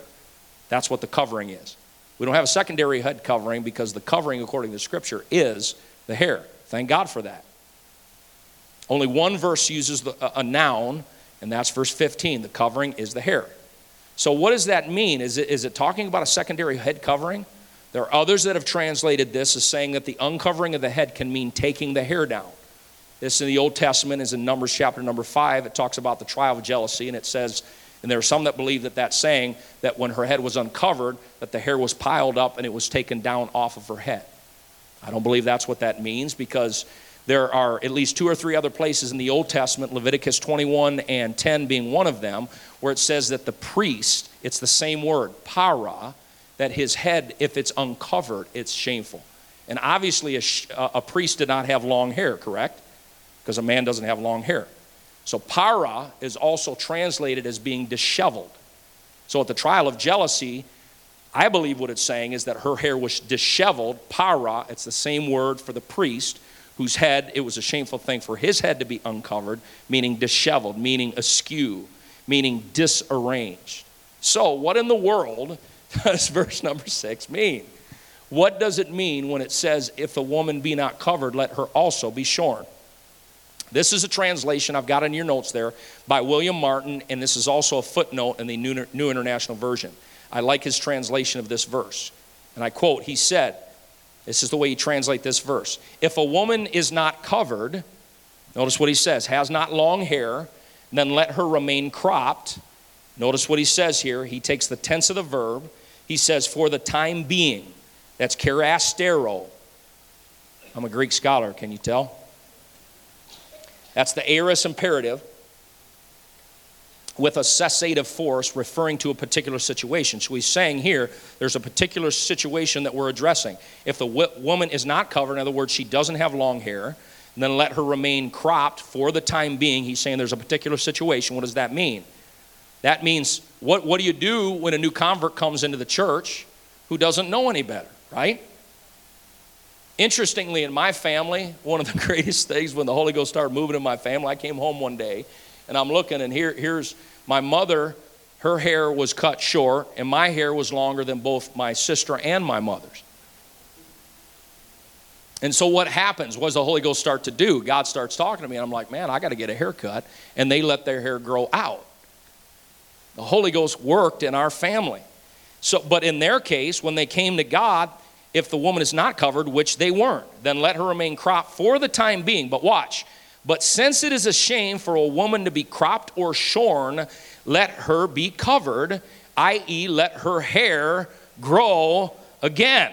That's what the covering is. We don't have a secondary head covering because the covering, according to Scripture, is the hair. Thank God for that. Only one verse uses the, a, a noun, and that's verse 15. The covering is the hair. So, what does that mean? Is it, is it talking about a secondary head covering? There are others that have translated this as saying that the uncovering of the head can mean taking the hair down. This in the Old Testament is in Numbers chapter number five. It talks about the trial of jealousy, and it says, and there are some that believe that that's saying that when her head was uncovered, that the hair was piled up and it was taken down off of her head. I don't believe that's what that means because there are at least two or three other places in the Old Testament, Leviticus 21 and 10 being one of them, where it says that the priest, it's the same word, para, that his head, if it's uncovered, it's shameful. And obviously, a, a priest did not have long hair, correct? Because a man doesn't have long hair. So, para is also translated as being disheveled. So, at the trial of jealousy, I believe what it's saying is that her hair was disheveled. Para, it's the same word for the priest whose head, it was a shameful thing for his head to be uncovered, meaning disheveled, meaning askew, meaning disarranged. So, what in the world does verse number six mean? What does it mean when it says, If the woman be not covered, let her also be shorn? This is a translation I've got in your notes there by William Martin, and this is also a footnote in the New International Version. I like his translation of this verse. And I quote, he said, this is the way you translate this verse. If a woman is not covered, notice what he says, has not long hair, then let her remain cropped. Notice what he says here. He takes the tense of the verb. He says, for the time being. That's kerastero. I'm a Greek scholar, can you tell? That's the aorist imperative with a cessative force referring to a particular situation. So he's saying here, there's a particular situation that we're addressing. If the w- woman is not covered, in other words, she doesn't have long hair, then let her remain cropped for the time being. He's saying there's a particular situation. What does that mean? That means, what, what do you do when a new convert comes into the church who doesn't know any better, right? Interestingly, in my family, one of the greatest things when the Holy Ghost started moving in my family, I came home one day and I'm looking, and here, here's my mother. Her hair was cut short, and my hair was longer than both my sister and my mother's. And so, what happens? What does the Holy Ghost start to do? God starts talking to me, and I'm like, man, I got to get a haircut. And they let their hair grow out. The Holy Ghost worked in our family. So, but in their case, when they came to God, if the woman is not covered, which they weren't, then let her remain cropped for the time being. But watch, but since it is a shame for a woman to be cropped or shorn, let her be covered, i.e., let her hair grow again.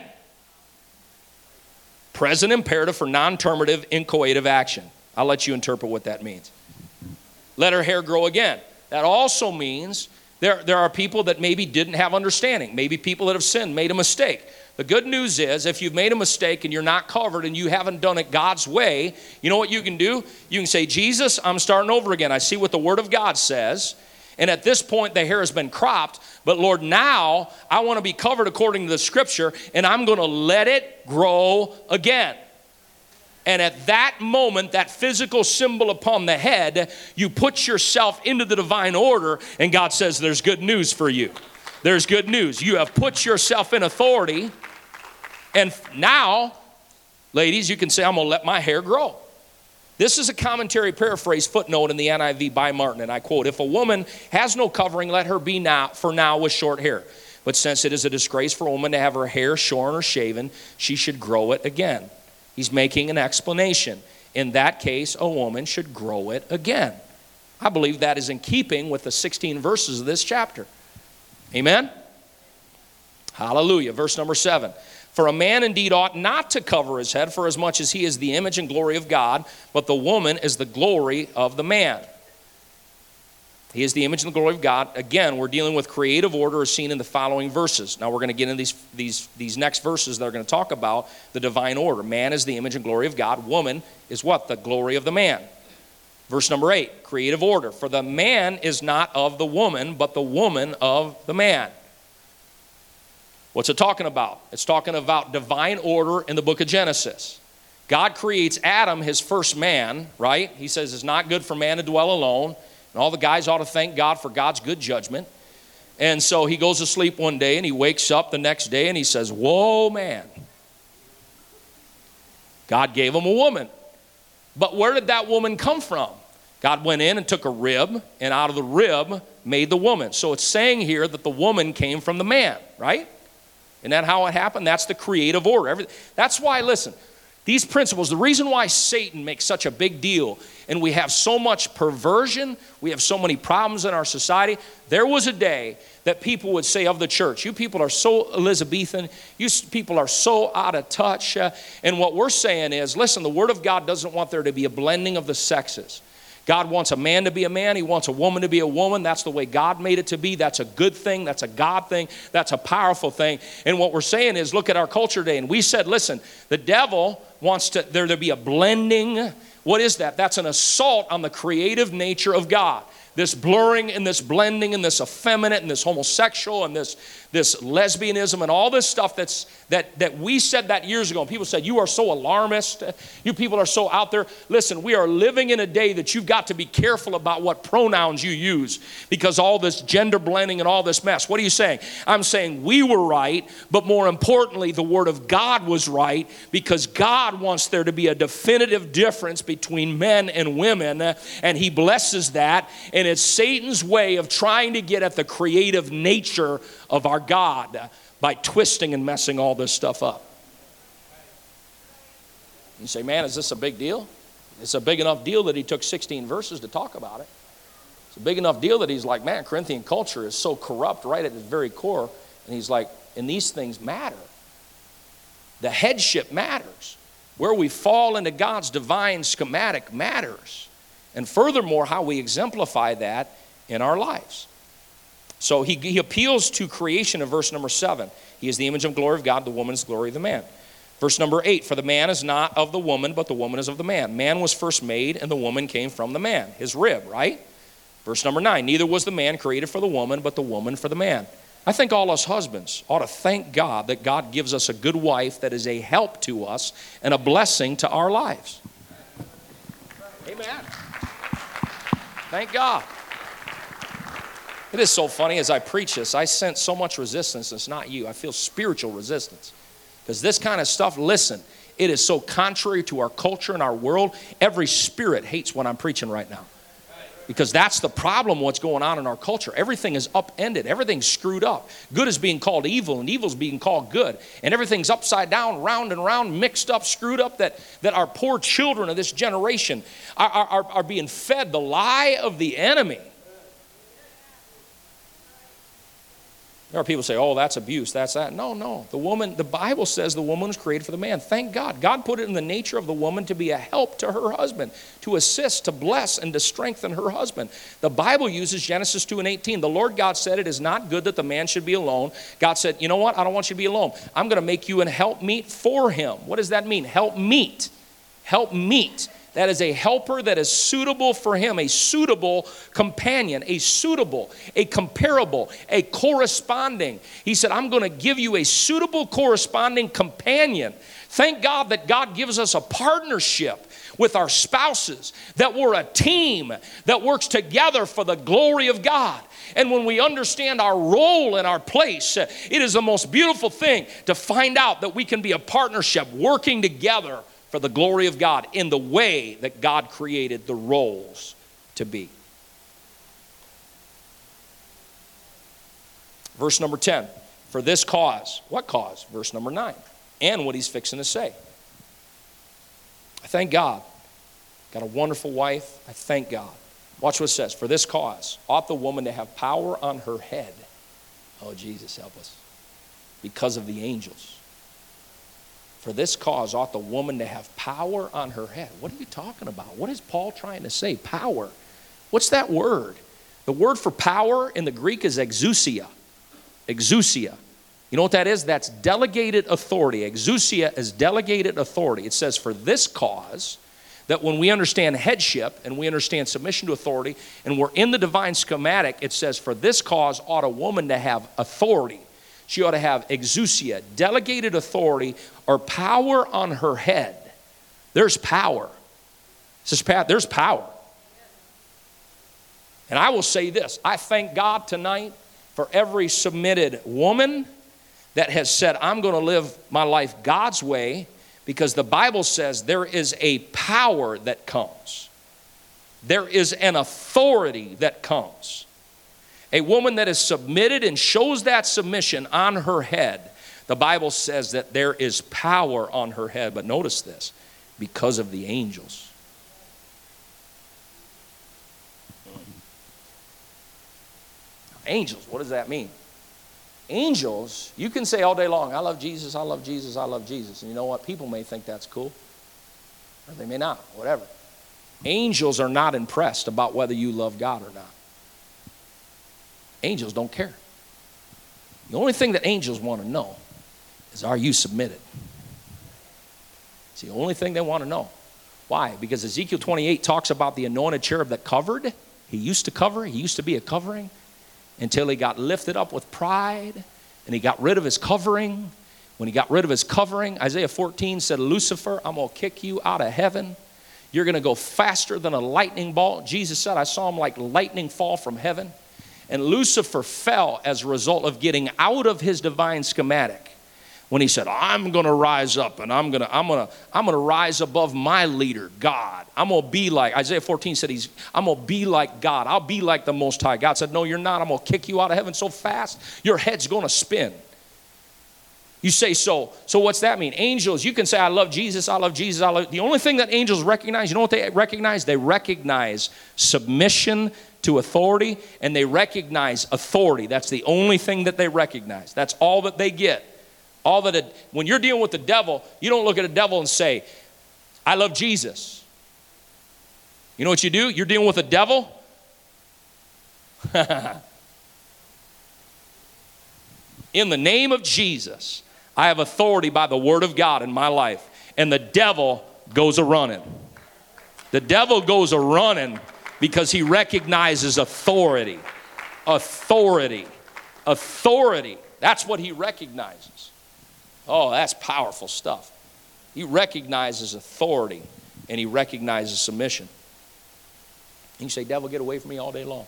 Present imperative for non terminative inchoative action. I'll let you interpret what that means. Let her hair grow again. That also means there, there are people that maybe didn't have understanding, maybe people that have sinned, made a mistake. The good news is, if you've made a mistake and you're not covered and you haven't done it God's way, you know what you can do? You can say, Jesus, I'm starting over again. I see what the Word of God says. And at this point, the hair has been cropped. But Lord, now I want to be covered according to the Scripture, and I'm going to let it grow again. And at that moment, that physical symbol upon the head, you put yourself into the divine order, and God says, There's good news for you. There's good news. You have put yourself in authority and now, ladies, you can say, I'm going to let my hair grow. This is a commentary paraphrase footnote in the NIV by Martin, and I quote If a woman has no covering, let her be now, for now with short hair. But since it is a disgrace for a woman to have her hair shorn or shaven, she should grow it again. He's making an explanation. In that case, a woman should grow it again. I believe that is in keeping with the 16 verses of this chapter. Amen? Hallelujah. Verse number seven. For a man indeed ought not to cover his head, for as much as he is the image and glory of God, but the woman is the glory of the man. He is the image and the glory of God. Again, we're dealing with creative order as seen in the following verses. Now we're going to get into these, these, these next verses that are going to talk about the divine order. Man is the image and glory of God. Woman is what? The glory of the man. Verse number eight, creative order. For the man is not of the woman, but the woman of the man. What's it talking about? It's talking about divine order in the book of Genesis. God creates Adam, his first man, right? He says it's not good for man to dwell alone. And all the guys ought to thank God for God's good judgment. And so he goes to sleep one day and he wakes up the next day and he says, Whoa, man. God gave him a woman. But where did that woman come from? God went in and took a rib, and out of the rib made the woman. So it's saying here that the woman came from the man, right? Isn't that how it happened? That's the creative order. That's why, listen, these principles, the reason why Satan makes such a big deal and we have so much perversion, we have so many problems in our society. There was a day that people would say of the church, You people are so Elizabethan, you people are so out of touch. Uh, and what we're saying is, listen, the Word of God doesn't want there to be a blending of the sexes. God wants a man to be a man. He wants a woman to be a woman. That's the way God made it to be. That's a good thing. That's a God thing. That's a powerful thing. And what we're saying is look at our culture today. And we said, listen, the devil wants to, there to be a blending. What is that? That's an assault on the creative nature of God this blurring and this blending and this effeminate and this homosexual and this, this lesbianism and all this stuff that's, that, that we said that years ago. And people said, You are so alarmist. You people are so out there. Listen, we are living in a day that you've got to be careful about what pronouns you use because all this gender blending and all this mess. What are you saying? I'm saying we were right, but more importantly, the Word of God was right because God wants there to be a definitive difference between men and women, and He blesses that. And and it's Satan's way of trying to get at the creative nature of our God by twisting and messing all this stuff up. You say, man, is this a big deal? It's a big enough deal that he took 16 verses to talk about it. It's a big enough deal that he's like, man, Corinthian culture is so corrupt right at its very core. And he's like, and these things matter. The headship matters. Where we fall into God's divine schematic matters. And furthermore, how we exemplify that in our lives. So he, he appeals to creation in verse number seven. He is the image and glory of God, the woman's glory of the man. Verse number eight, for the man is not of the woman, but the woman is of the man. Man was first made, and the woman came from the man, his rib, right? Verse number nine, neither was the man created for the woman, but the woman for the man. I think all us husbands ought to thank God that God gives us a good wife that is a help to us and a blessing to our lives. Amen. Thank God. It is so funny as I preach this, I sense so much resistance. It's not you. I feel spiritual resistance. Because this kind of stuff, listen, it is so contrary to our culture and our world. Every spirit hates what I'm preaching right now. Because that's the problem, what's going on in our culture. Everything is upended, everything's screwed up. Good is being called evil, and evil is being called good. And everything's upside down, round and round, mixed up, screwed up, that, that our poor children of this generation are, are, are being fed the lie of the enemy. There are people say, oh, that's abuse, that's that. No, no. The woman, the Bible says the woman was created for the man. Thank God. God put it in the nature of the woman to be a help to her husband, to assist, to bless, and to strengthen her husband. The Bible uses Genesis 2 and 18. The Lord God said, It is not good that the man should be alone. God said, You know what? I don't want you to be alone. I'm going to make you an help meet for him. What does that mean? Help meet. Help meet. That is a helper that is suitable for him, a suitable companion, a suitable, a comparable, a corresponding. He said, I'm going to give you a suitable corresponding companion. Thank God that God gives us a partnership with our spouses, that we're a team that works together for the glory of God. And when we understand our role and our place, it is the most beautiful thing to find out that we can be a partnership working together for the glory of God in the way that God created the roles to be. Verse number 10 for this cause. What cause? Verse number 9. And what he's fixing to say. I thank God. Got a wonderful wife. I thank God. Watch what it says. For this cause ought the woman to have power on her head. Oh, Jesus, help us. Because of the angels. For this cause ought the woman to have power on her head. What are you talking about? What is Paul trying to say? Power. What's that word? The word for power in the Greek is exousia. Exousia. You know what that is? That's delegated authority. Exousia is delegated authority. It says, for this cause, that when we understand headship and we understand submission to authority and we're in the divine schematic, it says, for this cause ought a woman to have authority she ought to have exousia, delegated authority or power on her head. There's power. Says Pat, there's power. And I will say this I thank God tonight for every submitted woman that has said, I'm going to live my life God's way because the Bible says there is a power that comes, there is an authority that comes. A woman that is submitted and shows that submission on her head, the Bible says that there is power on her head. But notice this because of the angels. Angels, what does that mean? Angels, you can say all day long, I love Jesus, I love Jesus, I love Jesus. And you know what? People may think that's cool, or they may not, whatever. Angels are not impressed about whether you love God or not. Angels don't care. The only thing that angels want to know is are you submitted? It's the only thing they want to know. Why? Because Ezekiel 28 talks about the anointed cherub that covered. He used to cover, he used to be a covering until he got lifted up with pride and he got rid of his covering. When he got rid of his covering, Isaiah 14 said, Lucifer, I'm going to kick you out of heaven. You're going to go faster than a lightning bolt. Jesus said, I saw him like lightning fall from heaven. And Lucifer fell as a result of getting out of his divine schematic when he said, I'm going to rise up and I'm going to I'm going to I'm going to rise above my leader, God. I'm going to be like Isaiah 14 said he's I'm going to be like God. I'll be like the most high. God said, "No, you're not. I'm going to kick you out of heaven so fast your head's going to spin." You say so. So what's that mean? Angels, you can say I love Jesus, I love Jesus, I love The only thing that angels recognize, you know what they recognize? They recognize submission to authority and they recognize authority. That's the only thing that they recognize. That's all that they get. All that when you're dealing with the devil, you don't look at a devil and say, I love Jesus. You know what you do? You're dealing with a devil. in the name of Jesus, I have authority by the word of God in my life. And the devil goes a running. The devil goes a running because he recognizes authority. Authority. Authority. That's what he recognizes. Oh, that's powerful stuff. He recognizes authority and he recognizes submission. And you say, Devil, get away from me all day long.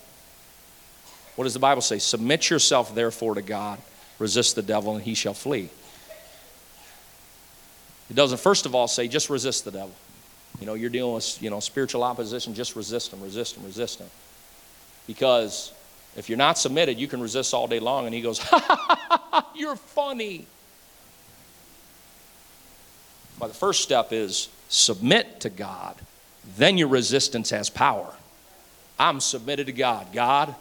What does the Bible say? Submit yourself, therefore, to God. Resist the devil, and he shall flee. It doesn't, first of all, say just resist the devil. You know, you're dealing with, you know, spiritual opposition, just resist them, resist them, resist them. Because if you're not submitted, you can resist all day long, and he goes, you're funny. But the first step is submit to God. Then your resistance has power. I'm submitted to God. God,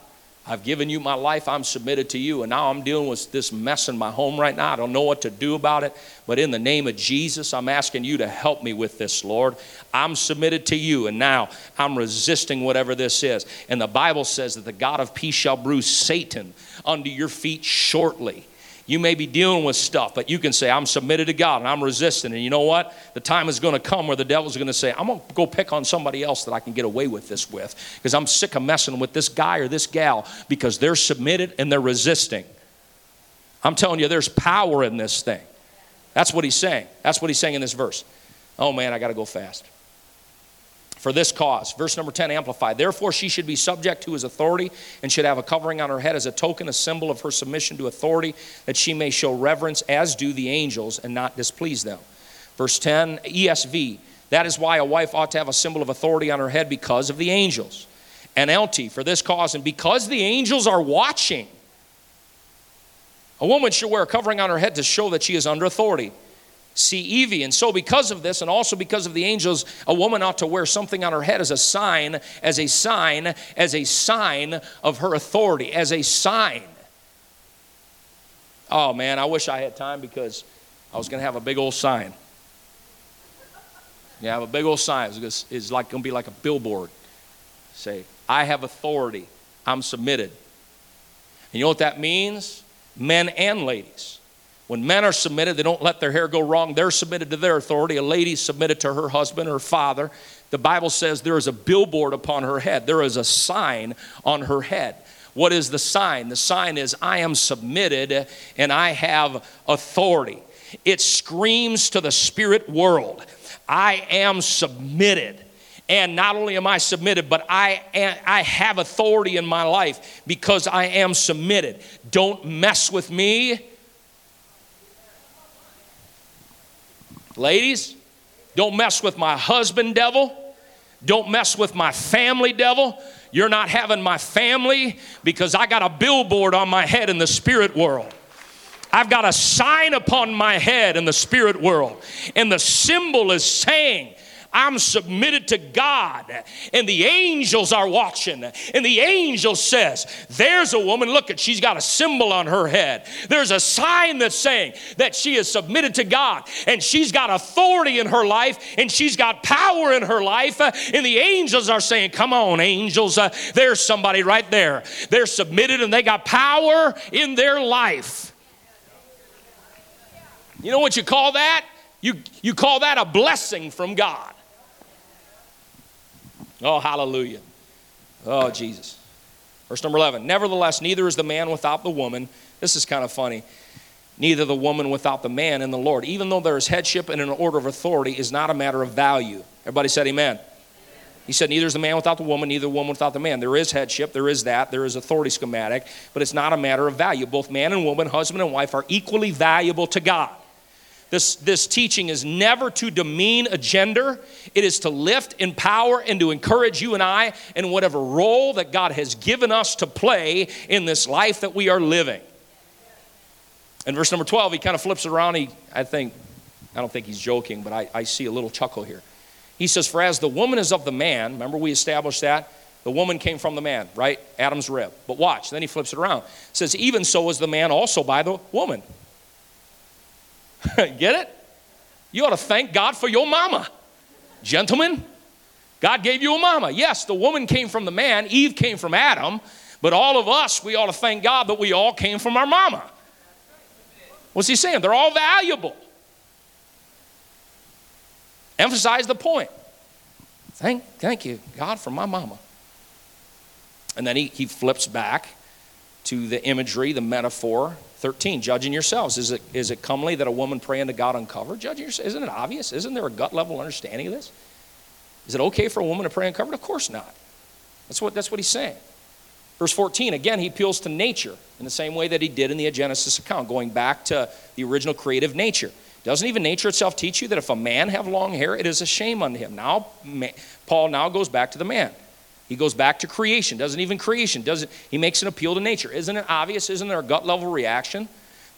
I've given you my life. I'm submitted to you. And now I'm dealing with this mess in my home right now. I don't know what to do about it. But in the name of Jesus, I'm asking you to help me with this, Lord. I'm submitted to you. And now I'm resisting whatever this is. And the Bible says that the God of peace shall bruise Satan under your feet shortly. You may be dealing with stuff, but you can say, I'm submitted to God and I'm resisting. And you know what? The time is going to come where the devil's going to say, I'm going to go pick on somebody else that I can get away with this with because I'm sick of messing with this guy or this gal because they're submitted and they're resisting. I'm telling you, there's power in this thing. That's what he's saying. That's what he's saying in this verse. Oh man, I got to go fast for this cause. Verse number 10 amplified. Therefore, she should be subject to his authority and should have a covering on her head as a token, a symbol of her submission to authority, that she may show reverence as do the angels and not displease them. Verse 10 ESV. That is why a wife ought to have a symbol of authority on her head because of the angels. NLT, for this cause, and because the angels are watching. A woman should wear a covering on her head to show that she is under authority. CEV. And so, because of this, and also because of the angels, a woman ought to wear something on her head as a sign, as a sign, as a sign of her authority, as a sign. Oh man, I wish I had time because I was going to have a big old sign. Yeah, have a big old sign. It's like going to be like a billboard. Say, I have authority. I'm submitted. And you know what that means? Men and ladies. When men are submitted, they don't let their hair go wrong. They're submitted to their authority. A lady submitted to her husband or father. The Bible says there is a billboard upon her head, there is a sign on her head. What is the sign? The sign is, I am submitted and I have authority. It screams to the spirit world, I am submitted. And not only am I submitted, but I, am, I have authority in my life because I am submitted. Don't mess with me. Ladies, don't mess with my husband, devil. Don't mess with my family, devil. You're not having my family because I got a billboard on my head in the spirit world. I've got a sign upon my head in the spirit world. And the symbol is saying, I'm submitted to God. And the angels are watching. And the angel says, There's a woman, look at, she's got a symbol on her head. There's a sign that's saying that she is submitted to God. And she's got authority in her life. And she's got power in her life. And the angels are saying, Come on, angels. Uh, there's somebody right there. They're submitted and they got power in their life. You know what you call that? You, you call that a blessing from God. Oh, hallelujah. Oh, Jesus. Verse number 11. Nevertheless, neither is the man without the woman. This is kind of funny. Neither the woman without the man in the Lord. Even though there is headship and an order of authority, is not a matter of value. Everybody said amen. He said, Neither is the man without the woman, neither the woman without the man. There is headship, there is that, there is authority schematic, but it's not a matter of value. Both man and woman, husband and wife, are equally valuable to God. This, this teaching is never to demean a gender, it is to lift, empower, and to encourage you and I in whatever role that God has given us to play in this life that we are living. In verse number 12, he kind of flips it around. He, I think, I don't think he's joking, but I, I see a little chuckle here. He says, For as the woman is of the man, remember we established that? The woman came from the man, right? Adam's rib. But watch, then he flips it around. says, Even so is the man also by the woman. Get it? You ought to thank God for your mama. Gentlemen, God gave you a mama. Yes, the woman came from the man, Eve came from Adam, but all of us, we ought to thank God that we all came from our mama. What's he saying? They're all valuable. Emphasize the point. Thank, thank you, God, for my mama. And then he, he flips back to the imagery, the metaphor 13, judging yourselves. Is it, is it comely that a woman praying to God uncovered? Judging yourself. Isn't it obvious? Isn't there a gut level understanding of this? Is it okay for a woman to pray uncovered? Of course not. That's what, that's what he's saying. Verse 14, again, he appeals to nature in the same way that he did in the Genesis account, going back to the original creative nature. Doesn't even nature itself teach you that if a man have long hair, it is a shame unto him? Now, Paul now goes back to the man. He goes back to creation, doesn't even creation, doesn't he makes an appeal to nature. Isn't it obvious? Isn't there a gut level reaction?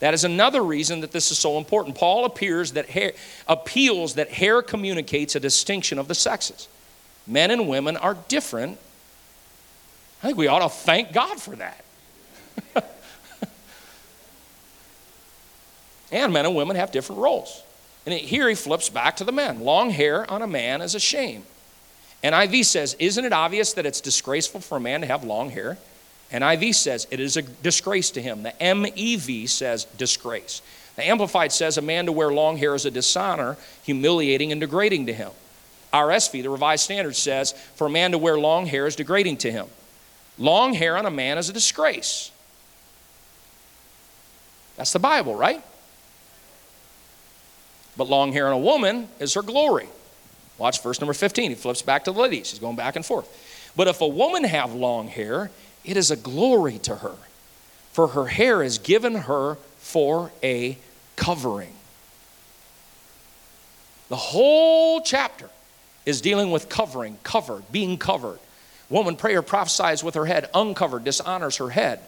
That is another reason that this is so important. Paul appears that hair, appeals that hair communicates a distinction of the sexes. Men and women are different. I think we ought to thank God for that. and men and women have different roles. And here he flips back to the men. Long hair on a man is a shame. NIV says, Isn't it obvious that it's disgraceful for a man to have long hair? NIV says, It is a disgrace to him. The MEV says, Disgrace. The Amplified says, A man to wear long hair is a dishonor, humiliating, and degrading to him. RSV, the Revised Standard, says, For a man to wear long hair is degrading to him. Long hair on a man is a disgrace. That's the Bible, right? But long hair on a woman is her glory. Watch verse number 15. He flips back to the ladies. He's going back and forth. But if a woman have long hair, it is a glory to her, for her hair is given her for a covering. The whole chapter is dealing with covering, covered, being covered. Woman prayer prophesies with her head uncovered, dishonors her head.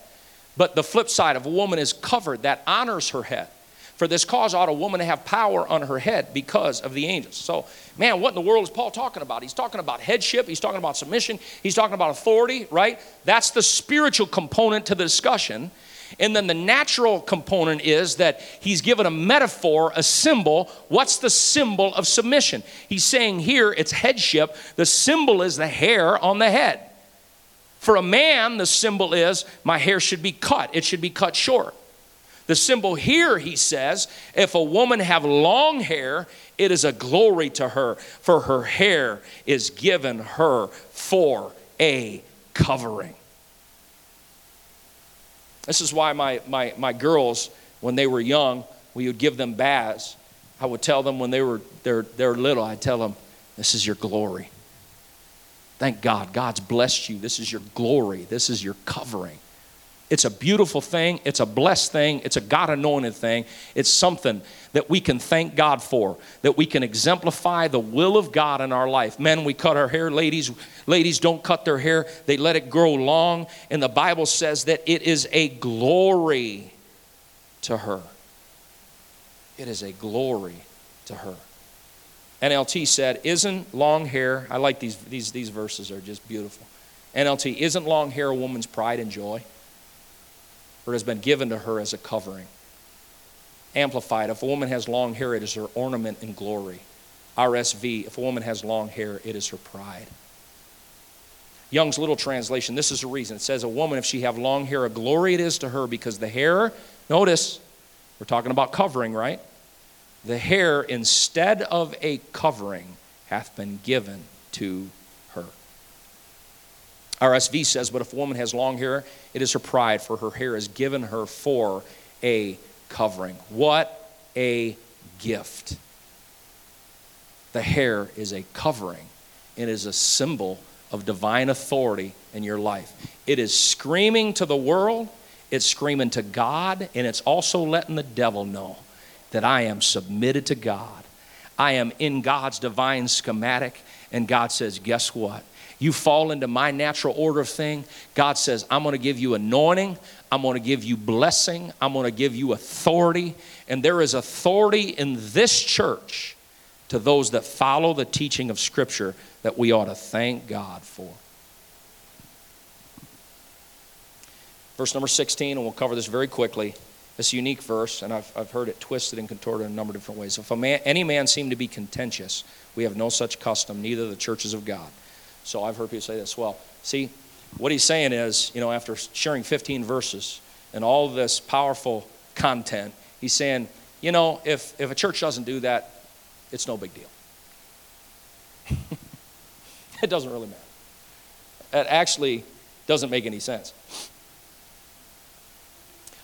But the flip side of a woman is covered, that honors her head. For this cause ought a woman to have power on her head because of the angels. So, man, what in the world is Paul talking about? He's talking about headship, he's talking about submission, he's talking about authority, right? That's the spiritual component to the discussion. And then the natural component is that he's given a metaphor, a symbol. What's the symbol of submission? He's saying here it's headship. The symbol is the hair on the head. For a man, the symbol is my hair should be cut, it should be cut short. The symbol here, he says, if a woman have long hair, it is a glory to her, for her hair is given her for a covering. This is why my, my, my girls, when they were young, we would give them baths. I would tell them when they were they're, they're little, I'd tell them, This is your glory. Thank God. God's blessed you. This is your glory. This is your covering. It's a beautiful thing. It's a blessed thing. It's a God anointed thing. It's something that we can thank God for, that we can exemplify the will of God in our life. Men, we cut our hair. Ladies, ladies don't cut their hair. They let it grow long. And the Bible says that it is a glory to her. It is a glory to her. NLT said, Isn't long hair, I like these, these, these verses are just beautiful. NLT, isn't long hair a woman's pride and joy? Or has been given to her as a covering? Amplified, if a woman has long hair, it is her ornament and glory. RSV, if a woman has long hair, it is her pride. Young's Literal translation, this is the reason. It says, A woman, if she have long hair, a glory it is to her because the hair, notice, we're talking about covering, right? the hair instead of a covering hath been given to. RSV says, But if a woman has long hair, it is her pride, for her hair is given her for a covering. What a gift. The hair is a covering, it is a symbol of divine authority in your life. It is screaming to the world, it's screaming to God, and it's also letting the devil know that I am submitted to God. I am in God's divine schematic. And God says, Guess what? You fall into my natural order of thing. God says, I'm going to give you anointing. I'm going to give you blessing. I'm going to give you authority. And there is authority in this church to those that follow the teaching of Scripture that we ought to thank God for. Verse number 16, and we'll cover this very quickly. This unique verse, and I've, I've heard it twisted and contorted in a number of different ways. If man, any man seem to be contentious, we have no such custom, neither the churches of God. So I've heard people say this. Well, see, what he's saying is, you know, after sharing 15 verses and all this powerful content, he's saying, you know, if, if a church doesn't do that, it's no big deal. it doesn't really matter. It actually doesn't make any sense.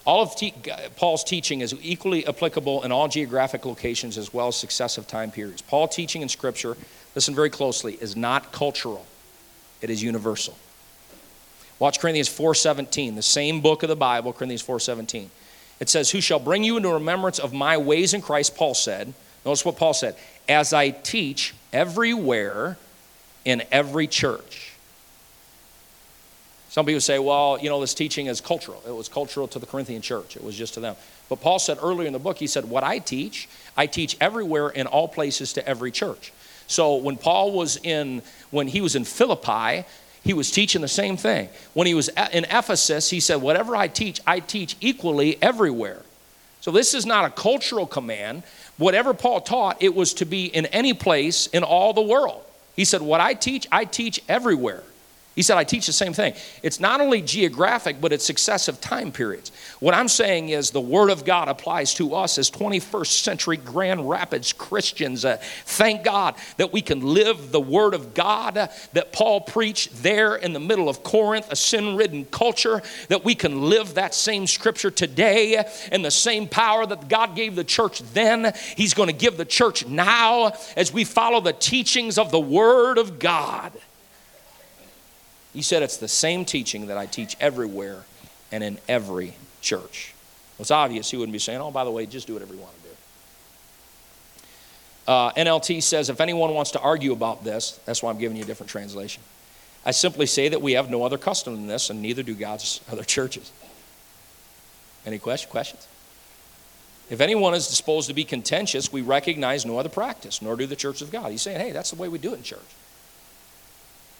All of te- Paul's teaching is equally applicable in all geographic locations as well as successive time periods. Paul teaching in Scripture, listen very closely, is not cultural. It is universal. Watch Corinthians 4:17, the same book of the Bible, Corinthians 4:17. It says, "Who shall bring you into remembrance of my ways in Christ?" Paul said. Notice what Paul said, "As I teach everywhere in every church." Some people say, well, you know, this teaching is cultural. It was cultural to the Corinthian church, it was just to them. But Paul said earlier in the book, he said, What I teach, I teach everywhere in all places to every church. So when Paul was in, when he was in Philippi, he was teaching the same thing. When he was in Ephesus, he said, Whatever I teach, I teach equally everywhere. So this is not a cultural command. Whatever Paul taught, it was to be in any place in all the world. He said, What I teach, I teach everywhere. He said, I teach the same thing. It's not only geographic, but it's successive time periods. What I'm saying is the Word of God applies to us as 21st century Grand Rapids Christians. Uh, thank God that we can live the Word of God uh, that Paul preached there in the middle of Corinth, a sin ridden culture, that we can live that same scripture today and the same power that God gave the church then. He's going to give the church now as we follow the teachings of the Word of God. He said it's the same teaching that I teach everywhere and in every church. Well, it's obvious he wouldn't be saying, oh, by the way, just do whatever you want to do. Uh, NLT says if anyone wants to argue about this, that's why I'm giving you a different translation. I simply say that we have no other custom than this, and neither do God's other churches. Any question, questions? If anyone is disposed to be contentious, we recognize no other practice, nor do the church of God. He's saying, hey, that's the way we do it in church.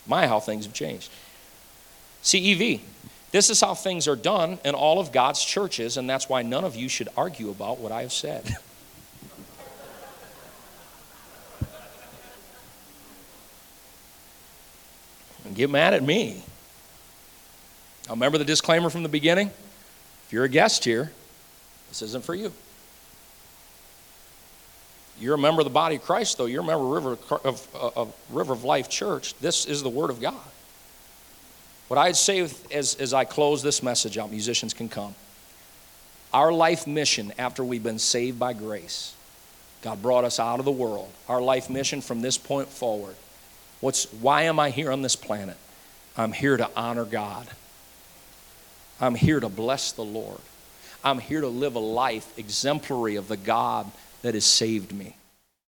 My, how things have changed. CEV. This is how things are done in all of God's churches, and that's why none of you should argue about what I have said. get mad at me. Now, remember the disclaimer from the beginning? If you're a guest here, this isn't for you. You're a member of the body of Christ, though. You're a member of River of, of River of Life Church. This is the Word of God. What I'd say as, as I close this message out, musicians can come. Our life mission after we've been saved by grace, God brought us out of the world. Our life mission from this point forward. What's, why am I here on this planet? I'm here to honor God. I'm here to bless the Lord. I'm here to live a life exemplary of the God that has saved me.